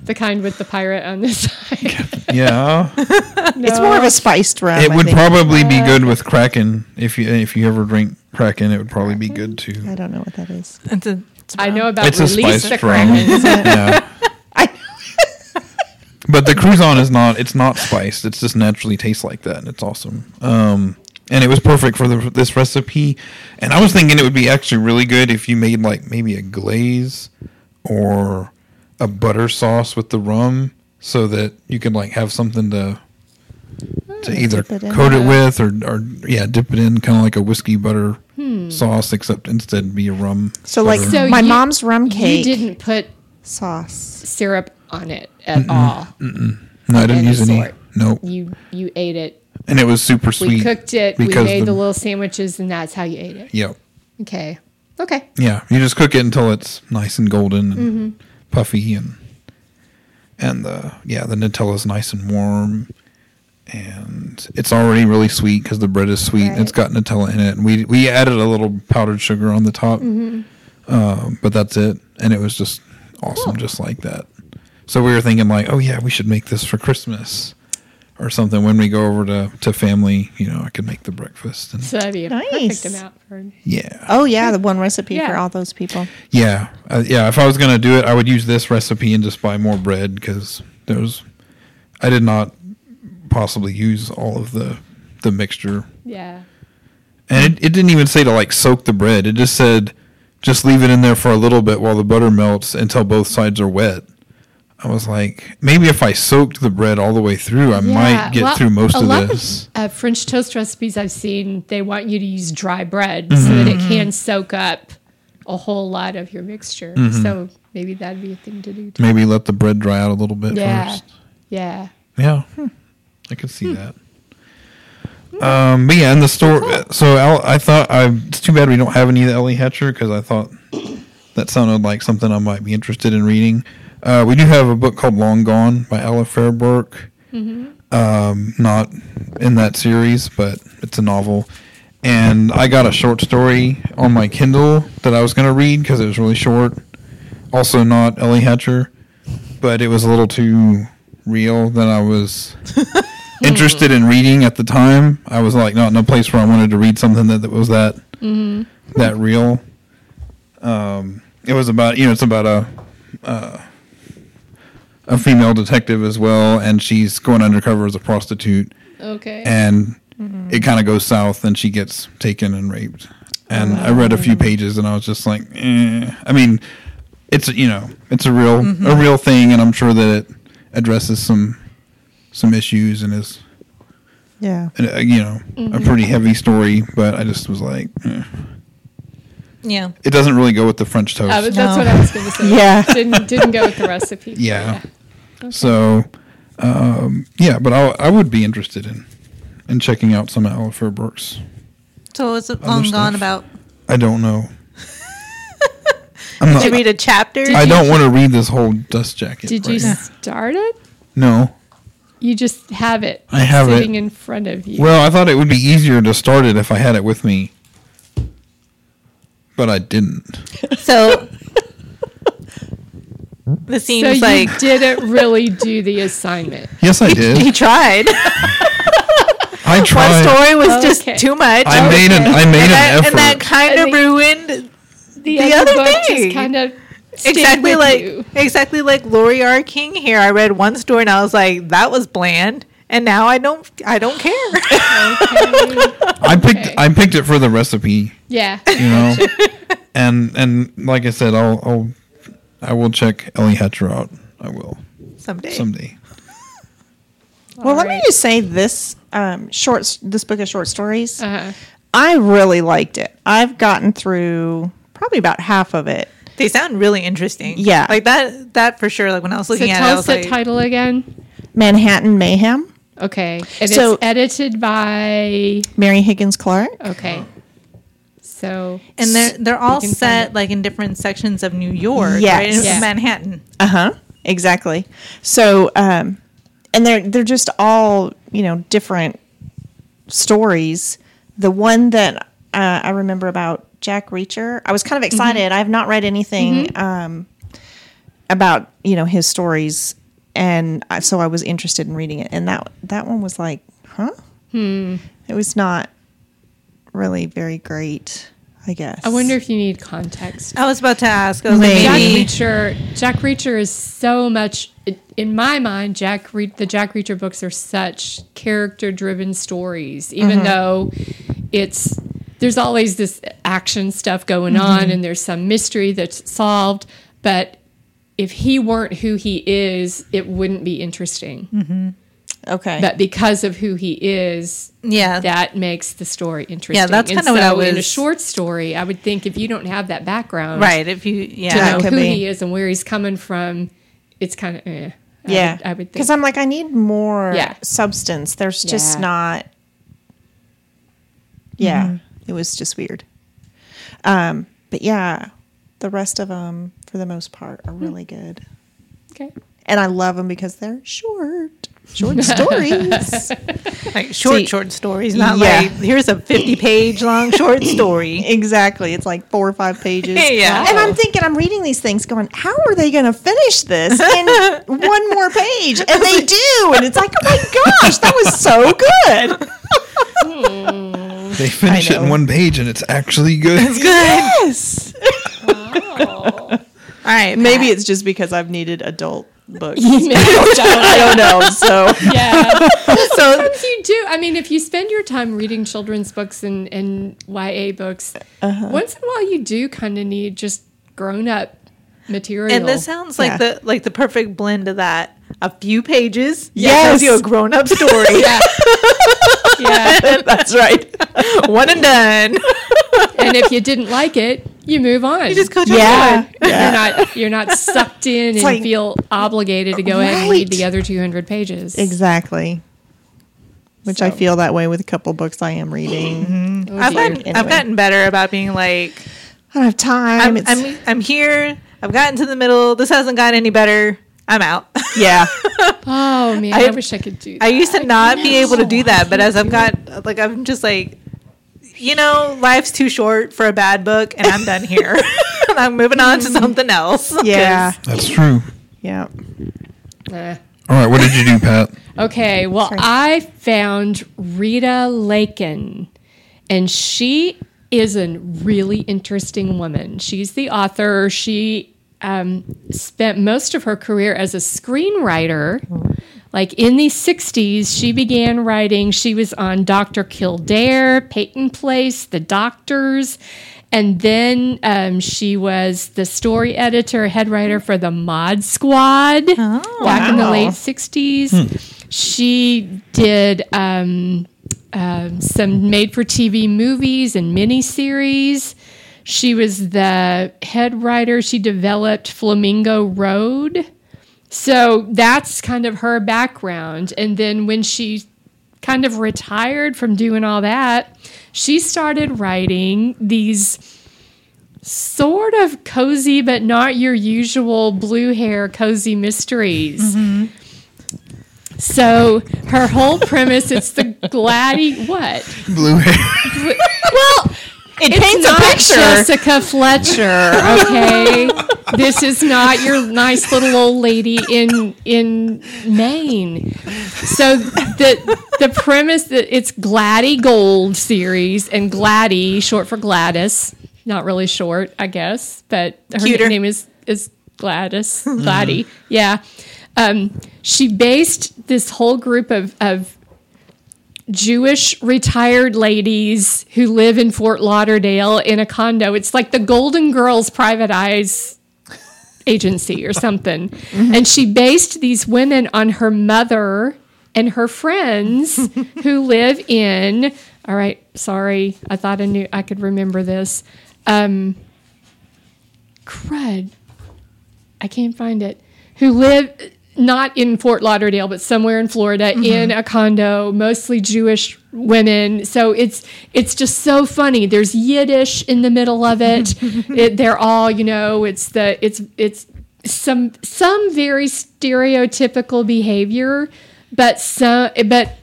the kind with the pirate on the side. Yeah, It's more of a spiced rum. it I would think. probably be good with Kraken if you if you ever drink Kraken. It would probably be good too. I don't know what that is. It's a, it's I know about It's a release the spiced rum. Kraken. yeah. I, But the Cruzan is not. It's not spiced. It's just naturally tastes like that, and it's awesome. Um, and it was perfect for the, this recipe. And I was thinking it would be actually really good if you made like maybe a glaze or a butter sauce with the rum, so that you could like have something to to either it coat it with or or yeah, dip it in kind of like a whiskey butter Hmm. sauce, except instead be a rum. so, like. So my you- mom's rum cake. You didn't put sauce. syrup on it at all. no, I didn't use any. sort. Nope. You you ate it. And it was super sweet. We cooked it. We made the, the- little sandwiches, and that's how you ate it. Yep. Okay. Okay. Yeah, you just cook it until it's nice and golden and Mm-hmm. puffy, and and the yeah the Nutella's nice and warm, and it's already really sweet because the bread is sweet. and It's got Nutella in it, and we we added a little powdered sugar on the top, Mm-hmm. um, but that's it, and it was just awesome, just like that. So we were thinking like, oh yeah, we should make this for Christmas. Or something when we go over to, to family, you know, I could make the breakfast and So that'd be a Nice. perfect amount for. yeah. Oh, yeah, the one recipe for all those people. Yeah, uh, yeah. If I was gonna do it, I would use this recipe and just buy more bread because there was. I did not possibly use all of the the mixture. Yeah. And it, it didn't even say to like soak the bread. It just said just leave it in there for a little bit while the butter melts until both sides are wet. I was like, maybe if I soaked the bread all the way through, I might get well, through most a of lot this. Of, uh, French toast recipes I've seen, they want you to use dry bread so that Mm-hmm. it can soak up a whole lot of your mixture. Mm-hmm. So maybe that'd be a thing to do. Too. maybe let the bread dry out a little bit Yeah. first. Yeah. Yeah, I could see that. Um, but yeah, in the store. So Al, I thought I. It's too bad we don't have any of the Ellie Hatcher because I thought that sounded like something I might be interested in reading. Uh, we do have a book called Long Gone by Alafair Burke. Um, not in that series, but it's a novel. And I got a short story on my Kindle that I was going to read because it was really short. Also, not Ellie Hatcher, but it was a little too real that I was interested in reading at the time. I was like not in a place where I wanted to read something that, that was that that real. Um, it was about you know it's about a uh, a female detective as well, and she's going undercover as a prostitute, Okay. and it kind of goes south, and she gets taken and raped. And I read a few pages, and I was just like, eh. I mean, it's you know it's a real a real thing, and I'm sure that it addresses some some issues and is Yeah. uh, you know a pretty heavy story. But I just was like, eh. Yeah. it doesn't really go with the French toast. Uh, that's No. what I was going to say. Yeah. Didn't, didn't go with the recipe. Yeah. So, um, yeah, but I, I would be interested in in checking out some of Alafair Burke's. So is it long stuff. gone about? I don't know. I'm Did you not, read a chapter? I don't want to read this whole dust jacket. Did right you now. start it? No. You just have it I have it. sitting in front of you. Well, I thought it would be easier to start it if I had it with me, but I didn't. So this seems so you like didn't really do the assignment. Yes, I did. he did. tried. I One tried. story was oh, Okay. just too much. I made an I made and, an that, effort. and that kind of ruined The, The other, other book thing. just kind of exactly like you. exactly like Laurie R. King here. I read one story and I was like, that was bland, and now I don't I don't care. I picked Okay. I picked it for the recipe. Yeah. you know. and and like I said, I'll I'll I will check Ellie Hatcher out. I will Someday. someday. Well, let me Alright. just say this um, short this book of short stories. Uh, I really liked it. I've gotten through probably about half of it. They sound really interesting. Yeah. like that. That for sure. Like when I was so looking at it, tell I us was the like, title again. Manhattan Mayhem, Okay. And So- it's edited by. Mary Higgins Clark. Okay. So. and they're they're all set like in different sections of New York. Yes. right? In Yeah. Manhattan. Uh huh. Exactly. So, um, and they're they're just all you know different stories. The one that uh, I remember about Jack Reacher, I was kind of excited. I have not read anything um, about you know his stories, and I, so I was interested in reading it. And that that one was like, huh? Hmm. It was not really very great. I guess. I wonder if you need context. I was about to ask. I was Maybe. Jack like, maybe. Reacher, Jack Reacher is so much in my mind. Jack Re- the Jack Reacher books are such character-driven stories, even mm-hmm. though it's there's always this action stuff going mm-hmm. on and there's some mystery that's solved. But if he weren't who he is, it wouldn't be interesting. Mm-hmm. Okay. But because of who he is, Yeah. that makes the story interesting. Yeah, that's kinda what I was. In a short story, I would think if you don't have that background, Right. If you, yeah. That know who be. he is and where he's coming from, it's kind of eh. I yeah, would, I would think. because I'm like, I need more Yeah. substance. There's just Yeah. not. Yeah, it was just weird. Um, but yeah, the rest of them, for the most part, are really good, okay. and I love them because they're short, short stories. Like short, See- short stories, not Yeah. like here's a 50 page long short story. exactly, it's like four or five pages. Yeah. and I'm thinking, I'm reading these things, going, how are they going to finish this in one more page? And they do, and it's like, oh my gosh, that was so good. They finish it in one page and it's actually good. It's good. Yes. All right. Maybe it's just because I've needed adult books. I don't know. So yeah. So Sometimes you do. I mean, if you spend your time reading children's books and, and YA books, Uh-huh. once in a while you do kind of need just grown up material. and this sounds like Yeah. the like the perfect blend of that. A few pages. Yes. Tells you a grown up story. yeah. yeah. that's right. One and done. And if you didn't like it, you move on. You just go to Yeah. one. You're not you're not sucked in and like- feel obligated to go ahead and read the other 200 pages. Exactly. Which I feel that way with a couple books I am reading. Mm-hmm. Oh, I've gotten, Anyway. I've gotten better about being like, I don't have time. I'm, I'm, I'm here. I've gotten to the middle. This hasn't gotten any better. I'm out. yeah. Oh man, I, I- wish I could do that. I used to not be able to do that, but as I've got, like, I'm just like, you know, life's too short for a bad book, and I'm done here. and I'm moving on to something else. Yeah. That's true. Yeah. All right, what did you do, Pat? Okay, well, Sorry. I found Rita Lakin, and she is a really interesting woman. She's the author. She um, spent most of her career as a screenwriter. Like in the 60s, she began writing. She was on Dr. Kildare, Peyton Place, The Doctors. And then um, she was the story editor, head writer for the Mod Squad oh, back in the late 60s. She did um, um, some made for TV movies and miniseries. She was the head writer. She developed Flamingo Road. So that's kind of her background. And then when she kind of retired from doing all that, she started writing these sort of cozy, but not your usual blue hair cozy mysteries. Mm-hmm. So her whole premise it's the gladdy what? Blue hair. Well, It it's paints a not picture. Jessica Fletcher, okay? this is not your nice little old lady in in Maine. So the the premise that it's Gladdy Gold series and Gladdy, short for Gladys, not really short, I guess, but her Cuter. name is is Gladys. Gladdy, yeah. Um, she based this whole group of of Jewish retired ladies who live in Fort Lauderdale in a condo. It's like the Golden Girls Private Eyes agency or something. And she based these women on her mother and her friends who live in all right, sorry. I thought I knew I could remember this. Um crud. I can't find it. Who live not in Fort Lauderdale, but somewhere in Florida mm-hmm. in a condo, mostly Jewish women. So it's it's just so funny. There's Yiddish in the middle of it. Mm-hmm. it they're all, you know, it's the it's it's some some very stereotypical behavior, but some but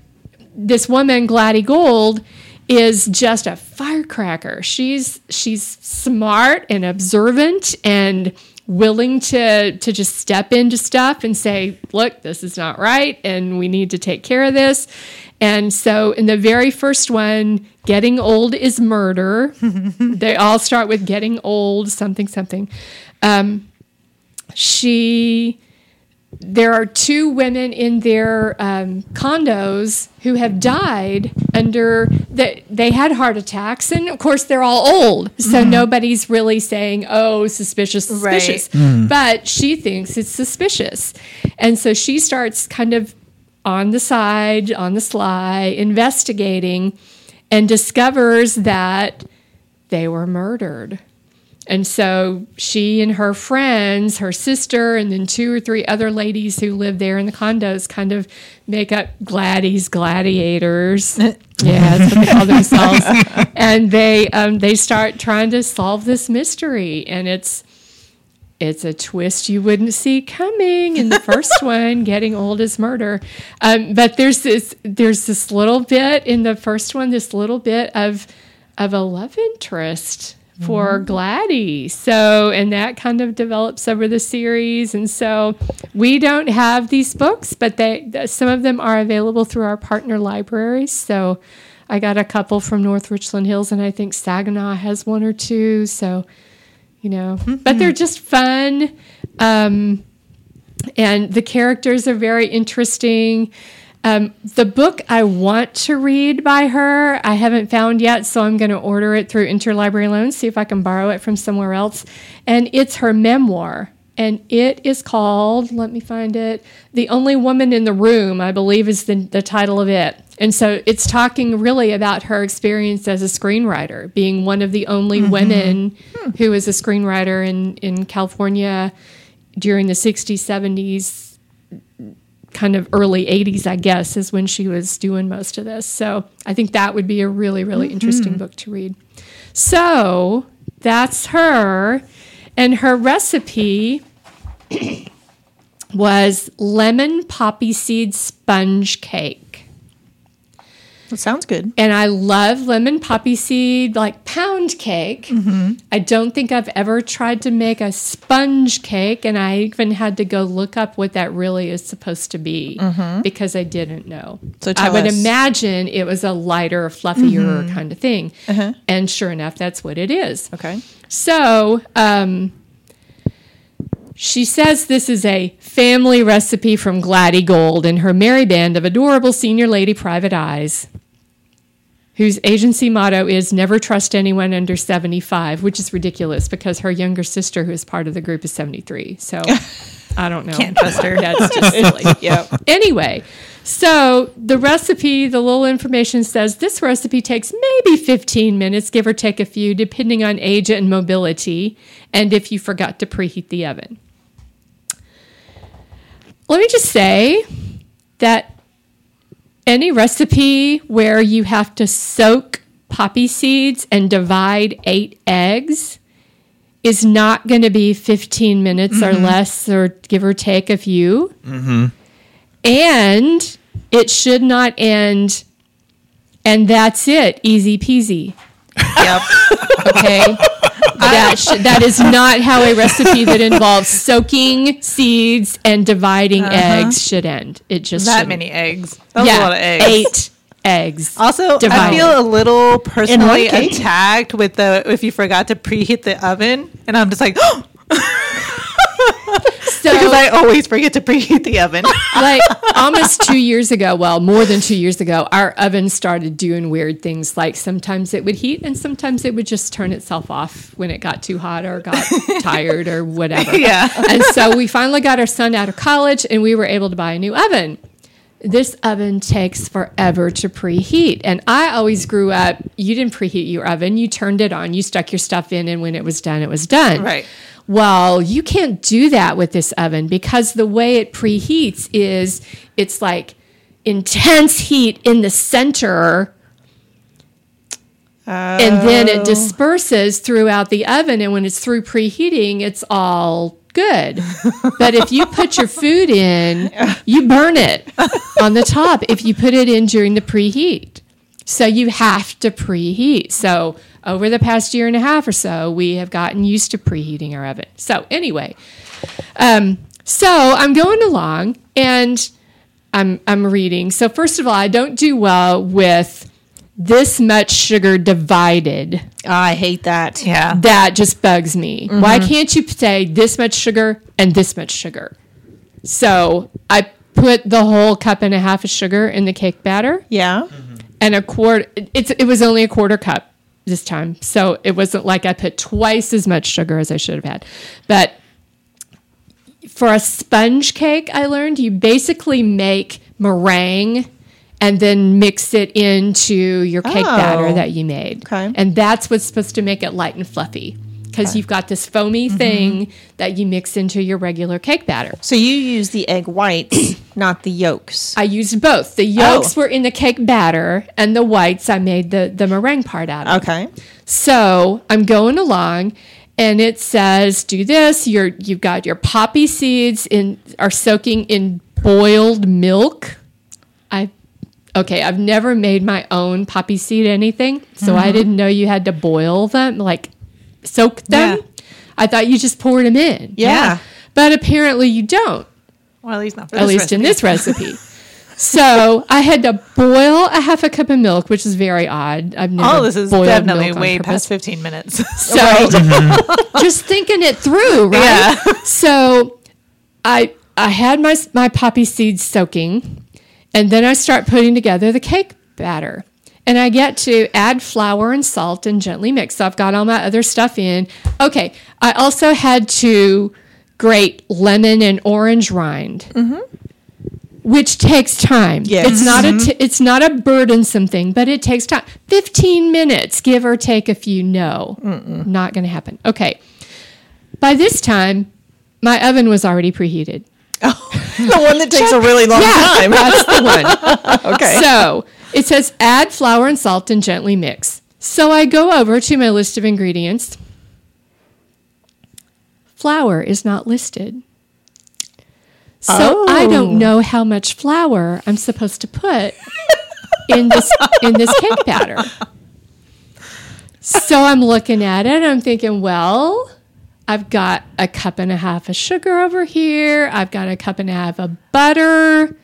this woman Gladdy Gold is just a firecracker. She's she's smart and observant and willing to to just step into stuff and say, "Look, this is not right and we need to take care of this." And so in the very first one, getting old is murder. they all start with getting old something something. Um, she there are two women in their um, condos who have died under that they had heart attacks and of course they're all old. So nobody's really saying oh suspicious Right. suspicious. But she thinks it's suspicious. And so she starts kind of on the side on the sly investigating and discovers that they were murdered and so she and her friends, her sister, and then two or three other ladies who live there in the condos kind of make up Gladys gladiators. yeah, that's what they call themselves. and they um, they start trying to solve this mystery. And it's it's a twist you wouldn't see coming in the first one, getting old as murder. Um, but there's this there's this little bit in the first one, this little bit of of a love interest for Gladdy. So, and that kind of develops over the series. And so, we don't have these books, but they some of them are available through our partner libraries. So, I got a couple from North Richland Hills, and I think Saginaw has one or two. So, you know, but they're just fun. Um, and the characters are very interesting. Um, the book I want to read by her, I haven't found yet, so I'm going to order it through Interlibrary Loan, see if I can borrow it from somewhere else. And it's her memoir, and it is called, let me find it, The Only Woman in the Room, I believe is the, the title of it. And so it's talking really about her experience as a screenwriter, being one of the only women who is a screenwriter in, in California during the 60s, 70s, kind of early 80s, I guess, is when she was doing most of this. So I think that would be a really, really mm-hmm. interesting book to read. So that's her. And her recipe was lemon poppy seed sponge cake. That sounds good. And I love lemon poppy seed, like pound cake. Mm-hmm. I don't think I've ever tried to make a sponge cake. And I even had to go look up what that really is supposed to be mm-hmm. because I didn't know. So I would us. imagine it was a lighter, fluffier mm-hmm. kind of thing. Uh-huh. And sure enough, that's what it is. Okay. So, um, she says this is a family recipe from Gladdy Gold and her merry band of adorable senior lady private eyes, whose agency motto is never trust anyone under 75, which is ridiculous because her younger sister, who is part of the group, is 73. So I don't know. Can't trust her. That's just silly. yeah. Anyway, so the recipe, the little information says this recipe takes maybe 15 minutes, give or take a few, depending on age and mobility, and if you forgot to preheat the oven. Let me just say that any recipe where you have to soak poppy seeds and divide eight eggs is not going to be 15 minutes or mm-hmm. less or give or take a few. Mm-hmm. And it should not end, and that's it, easy peasy. Yep. Okay. that sh- that is not how a recipe that involves soaking seeds and dividing uh-huh. eggs should end. It just that shouldn't. many eggs. That's a lot of eggs. eight eggs. Also, I feel a little personally attacked with the if you forgot to preheat the oven, and I'm just like, So, because I always forget to preheat the oven. like almost two years ago, well, more than two years ago, our oven started doing weird things. Like sometimes it would heat, and sometimes it would just turn itself off when it got too hot or got tired or whatever. Yeah. And so we finally got our son out of college, and we were able to buy a new oven. This oven takes forever to preheat. And I always grew up, you didn't preheat your oven, you turned it on, you stuck your stuff in, and when it was done, it was done. Right. Well, you can't do that with this oven because the way it preheats is it's like intense heat in the center. And then it oh. disperses throughout the oven. And when it's through preheating, it's all good. but if you put your food in, you burn it on the top if you put it in during the preheat. So you have to preheat. So over the past year and a half or so, we have gotten used to preheating our oven. So anyway, um, so I'm going along and I'm I'm reading. So first of all, I don't do well with this much sugar divided. I hate that. Yeah. That just bugs me. Why can't you say this much sugar and this much sugar? So I put the whole cup and a half of sugar in the cake batter Yeah. And a quarter it's it was only a quarter cup this time so it wasn't like i put twice as much sugar as i should have had but for a sponge cake i learned you basically make meringue and then mix it into your cake batter Oh. that you made Okay. and that's what's supposed to make it light and fluffy because you've got this foamy mm-hmm. thing that you mix into your regular cake batter So you use the egg whites, not the yolks. I used both. The yolks Oh. were in the cake batter, and the whites I made the the meringue part out of. Okay. So I'm going along, and it says, "Do this." You're you've got your poppy seeds in are soaking in boiled milk. I okay. I've never made my own poppy seed anything, so I mm-hmm. didn't know you had to boil them, like soak them. Yeah. I thought you just poured them in. Yeah. but apparently you don't Well, at least not for at this least in this recipe. so I had to boil a half a cup of milk, which is very odd. I've never All this is boiled definitely way purpose. past 15 minutes. So just thinking it through, right? Yeah. So I I had my my poppy seeds soaking, and then I start putting together the cake batter. And I get to add flour and salt and gently mix. So I've got all my other stuff in. Okay, I also had to grate lemon and orange rind, mm-hmm. which takes time. Yes. It's not a mm-hmm. t- it's not a burdensome thing, but it takes time. Fifteen minutes, give or take a few. No, not going to happen. Okay. By this time, my oven was already preheated. Oh, the one that takes a really long time. That's the one. Okay. So it says add flour and salt and gently mix. So I go over to my list of ingredients. Flour is not listed. So I Oh. don't know how much flour I'm supposed to put in this in this cake batter. So I'm looking at it. I'm thinking, well, I've got a cup and a half of sugar over here. I've got a cup and a half of butter.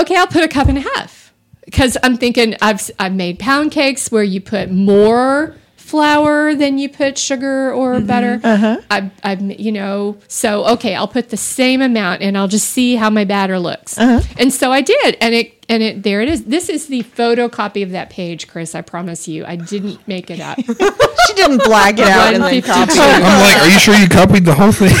Okay, I'll put a cup and a half because I'm thinking I've I've made pound cakes where you put more flour than you put sugar or butter. I've, I've you know so okay, I'll put the same amount and I'll just see how my batter looks. Uh-huh. And so I did, and it and it there it is. This is the photocopy of that page, Chris. I promise you, I didn't make it up. she didn't black it out and then copy it. I'm like, are you sure you copied the whole thing?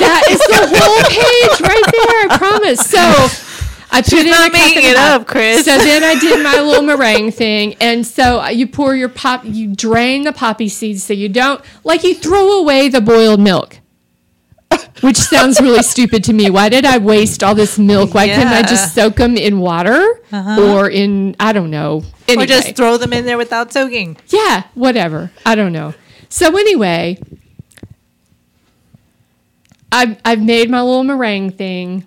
That is the whole page right there. I promise. So I put in not a making it half. up, Chris. So then I did my little meringue thing, and so uh, you pour your pop, you drain the poppy seeds, so you don't like you throw away the boiled milk. Which sounds really stupid to me. Why did I waste all this milk? Why couldn't I just soak them in water or in I don't know. Anyway. Or just throw them in there without soaking. Yeah, whatever. I don't know. So anyway, I've I've made my little meringue thing,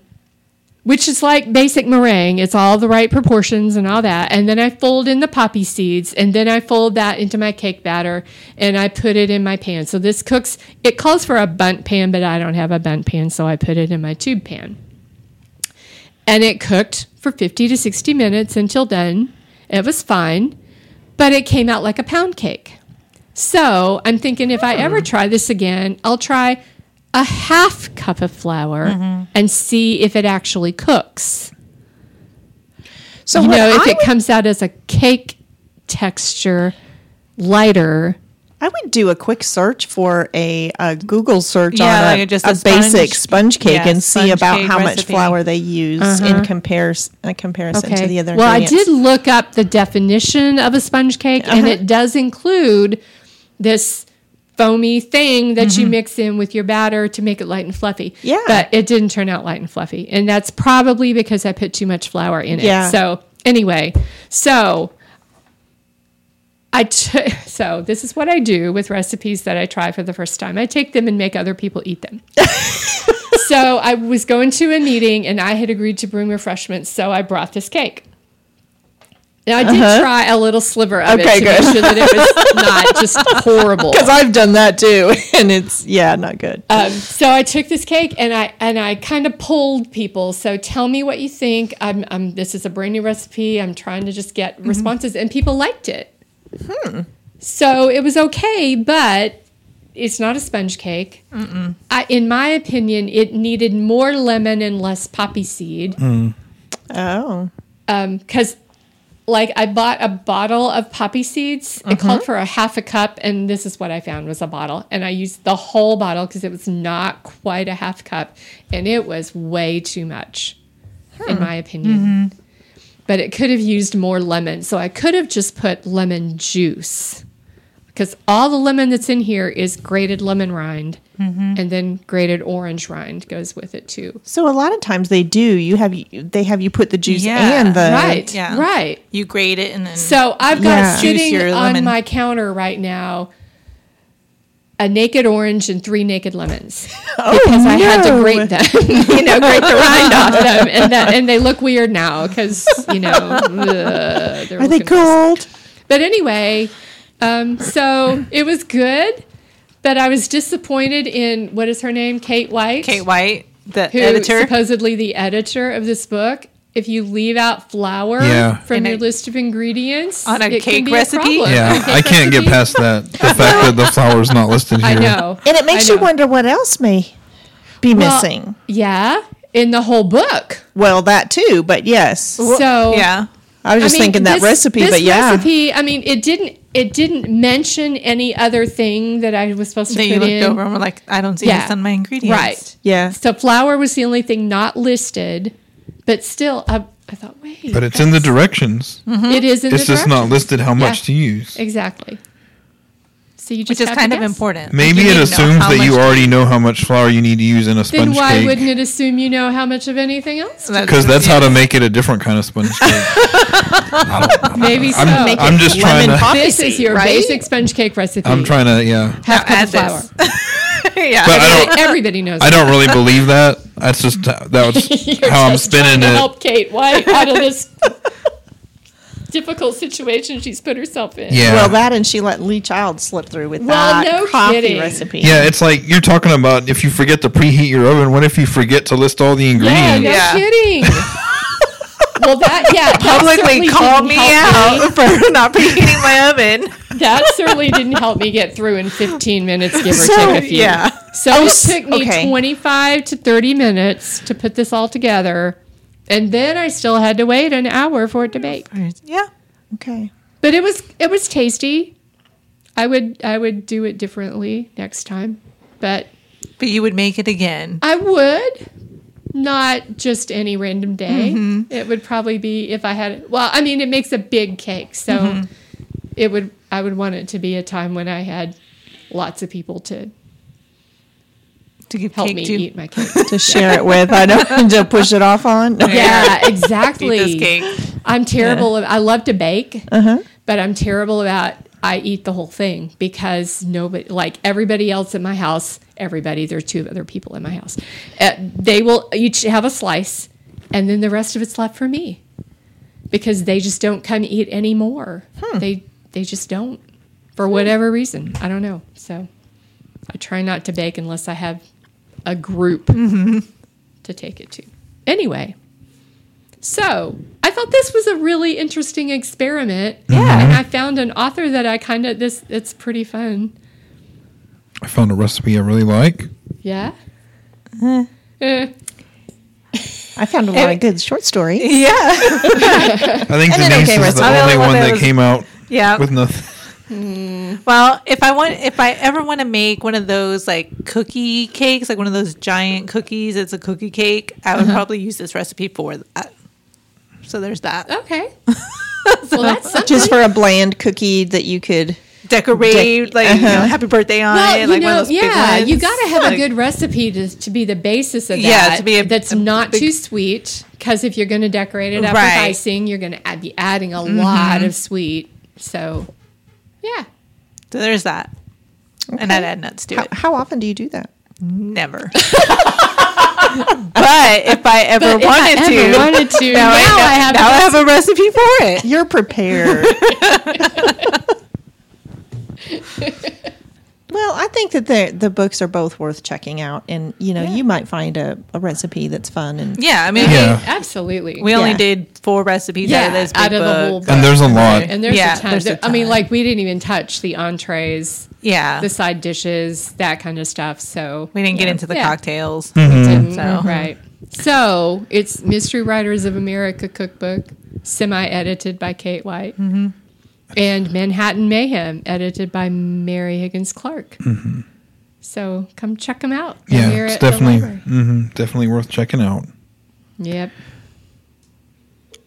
which is like basic meringue. It's all the right proportions and all that. And then I fold in the poppy seeds, and then I fold that into my cake batter, and I put it in my pan. So this cooks. It calls for a Bundt pan, but I don't have a Bundt pan, so I put it in my tube pan. And it cooked for 50 to 60 minutes until done. It was fine, but it came out like a pound cake. So I'm thinking if I ever hmm. try this again, I'll try a half cup of flour and see if it actually cooks. So you know, if I it would, comes out as a cake texture, lighter. I would do a quick search for a, a Google search Yeah, on a, just a, a sponge- basic sponge cake yeah, and see about cake how much flour they use in compares uh, comparison to the other Well, I did look up the definition of a sponge cake, and Uh-huh. it does include this foamy thing that you mix in with your batter to make it light and fluffy. Mm-hmm. Yeah. But it didn't turn out light and fluffy. And that's probably because I put too much flour in it. Yeah. So, anyway, so I t- so this is what I do with recipes that I try for the first time. I take them and make other people eat them. so I was going to a meeting and I had agreed to bring refreshments, so I brought this cake. And I did try a little sliver of Uh-huh. Okay, it to good. make sure that it was not just horrible. because I've done that too, and it's yeah, not good. Um, so I took this cake and I and I kind of pulled people. So tell me what you think. I'm, I'm this is a brand new recipe. I'm trying to just get Mm-hmm. responses, and people liked it. Hmm. So it was okay, but it's not a sponge cake. I, in my opinion, it needed more lemon and less poppy seed oh, because like I bought a bottle of poppy seeds. It mm-hmm. called for a half a cup, and this is what I found was a bottle. And I used the whole bottle because it was not quite a half cup, and it was way too much, in my opinion. Mm-hmm. But it could have used more lemon, so I could have just put lemon juice because all the lemon that's in here is grated lemon rind, and then grated orange rind goes with it too. so a lot of times they do. You have you, they have you put the juice Yeah, and the right, yeah. right. You grate it and then So I've got Yeah. Sitting on lemon. my counter right now a naked orange and three naked lemons because I had to no. grate them, you know, grate the rind off them, and that and they look weird now because you know ugh, they're they looking gross. cold? But anyway, um, so it was good, but I was disappointed in what is her name, Kate White, Kate White, the who editor. supposedly the editor of this book. If you leave out flour Yeah. from In your a- list of ingredients On a it can cake be recipe? problem. Yeah, a cake I can't get past that. The fact that the flour is not listed here. I know, And it makes you wonder what else may be be Well, missing. Yeah, in the whole book. Well, that too, but yes. So Yeah. I was just I mean, thinking that this- recipe, this but yeah. recipe. I mean, it didn't. It didn't mention any other thing that I was supposed to Then you put looked in. over and were like, I don't see Yeah. this on my ingredients. Right. Yeah. So flour was the only thing not listed, but still, I, I thought, wait, But it's in the directions. Mm-hmm. it is in the directions. It's the just not listed how much Yeah. to use. Exactly. So you just Which is kind of guess. important. Maybe you it need to know assumes that you already know how much flour you need to use in a sponge cake. Then why cake. wouldn't it assume you know how much of anything else? Because that's how to make it a different kind of sponge cake. Maybe so. I'm, Make I'm it just trying to. this is your right? basic sponge cake recipe. I'm trying to. Yeah, half cup of flour. yeah. but I don't. Everybody knows. I don't really believe that. That's just that was You're how I'm spinning to it. help Kate White out of this difficult situation she's put herself in. Yeah. Well, that and she let Lee Child slip through with Well, that no coffee kidding. recipe. Yeah, it's like you're talking about if you forget to preheat your oven, what if you forget to list all the ingredients? Yeah, no Yeah. kidding. well, that yeah, that Publicly certainly call didn't me out for not preheating my oven. That certainly didn't help me get through in 15 minutes, give or So, take a few. yeah. So Oh, it took me okay. 25 to 30 minutes to put this all together, and then I still had to wait an hour for it to bake. Yeah. Okay. But it was it was tasty. I would I would do it differently next time, but But you would make it again. I would not just any random day. Mm-hmm. It would probably be if I had well, I mean it makes a big cake, so Mm-hmm. it would I would want it to be a time when I had lots of people to To give help cake me to eat my cake. To share it with, I don't to push it off on. yeah, eat exactly. this cake. I'm terrible. At, I love to bake, Uh-huh. but I'm terrible about I eat the whole thing because nobody, like everybody else in my house, everybody. There's two other people in my house. Uh, they will each have a slice, and then the rest of it's left for me because they just don't come eat anymore. They they just don't for whatever reason. I don't know. So I try not to bake unless I have a group to take it to. Anyway. So I thought this was a really interesting experiment. Yeah. And I found an author that I kind of this it's pretty fun. I found a recipe I really like. Yeah. Uh-huh. Eh. I found a lot of good short stories. Yeah. I think And an Denise okay is the only one that those- came out Yeah. with nothing. Well, if I want, if I ever want to make one of those like cookie cakes, like one of those giant cookies, it's a cookie cake. I would probably use this recipe for that. So there's that. Okay. well, that's something. Just for a bland cookie that you could. Decorate like you know, Uh-huh. happy birthday on well, it, you like one know, of those big yeah, you got to have Like, a good recipe to, to be the basis of that. Yeah, to be a- that's a not big- too sweet. Because if you're going to decorate it up Right. Mm-hmm. icing, you're going to be adding a lot of sweet. So, yeah. So there's that, and I'd add nuts to How, it. how often do you do that? Never. but if I ever But if I wanted ever to, wanted to, now, now I, I have now I have a recipe for it. You're prepared. well, I think that the the books are both worth checking out, and you know, you might find a, a recipe that's fun and Yeah, I mean, Yeah. Absolutely. we only Yeah. did four recipes out of this big out of the whole book. And there's a lot. And there's Yeah, a ton. there's a There- I mean, like we didn't even touch the entrees, yeah, the side dishes, that kind of stuff. So we didn't get into the Yeah. cocktails. didn't, So- right. So it's Mystery Writers of America cookbook, semi-edited by Kate White, Mm-hmm. And Manhattan Mayhem, edited by Mary Higgins Clark. So come check them out. Yeah, it's definitely library. hmm definitely worth checking out. Yep.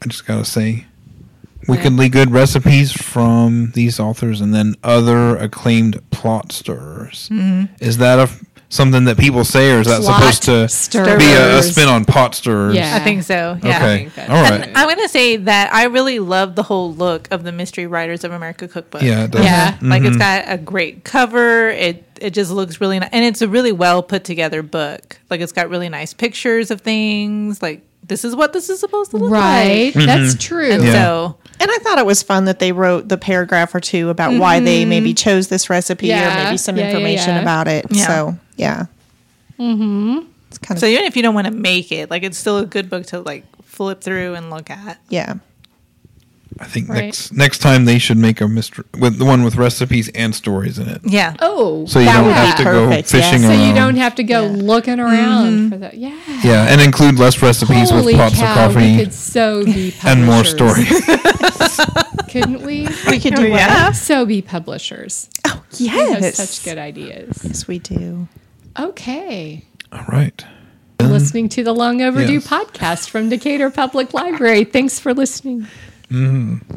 I just gotta say, wickedly good recipes from these authors, and then other acclaimed plot stirrers. Is that a something that people say, or is that Plot supposed to stirrers. be a, a spin on pot stirrers? Yeah. I think so. Yeah. Okay. think All right. And I'm going to say that I really love the whole look of the Mystery Writers of America cookbook. Yeah, it does. Yeah, like mm-hmm. it's got a great cover. It it just looks really nice, and it's a really well put together book. Like it's got really nice pictures of things. Like this is what this is supposed to look Right. like. That's true. And Yeah. so And I thought it was fun that they wrote the paragraph or two about why they mm-hmm. maybe chose this recipe or maybe some Yeah, yeah, information yeah. about it. Yeah. So yeah, mm-hmm. it's kind of so even if you don't want to make it, like it's still a good book to like flip through and look at. yeah. I think Right. next next time they should make a mystery with the one with recipes and stories in it. Yeah. Oh, So you That don't would have be to perfect, go fishing yes. so around. you don't have to go Yeah. looking around for that. Yeah. yeah, and include less recipes Holy with pots cow, of we coffee could so be and more publishers, stories. couldn't we? We could do Yeah. what? So be publishers. Oh, We have yes. such good ideas. Yes, we do. Okay. All right. listening to the Long Overdue Yes. podcast from Decatur Public Library. Thanks for listening. Mm-hmm.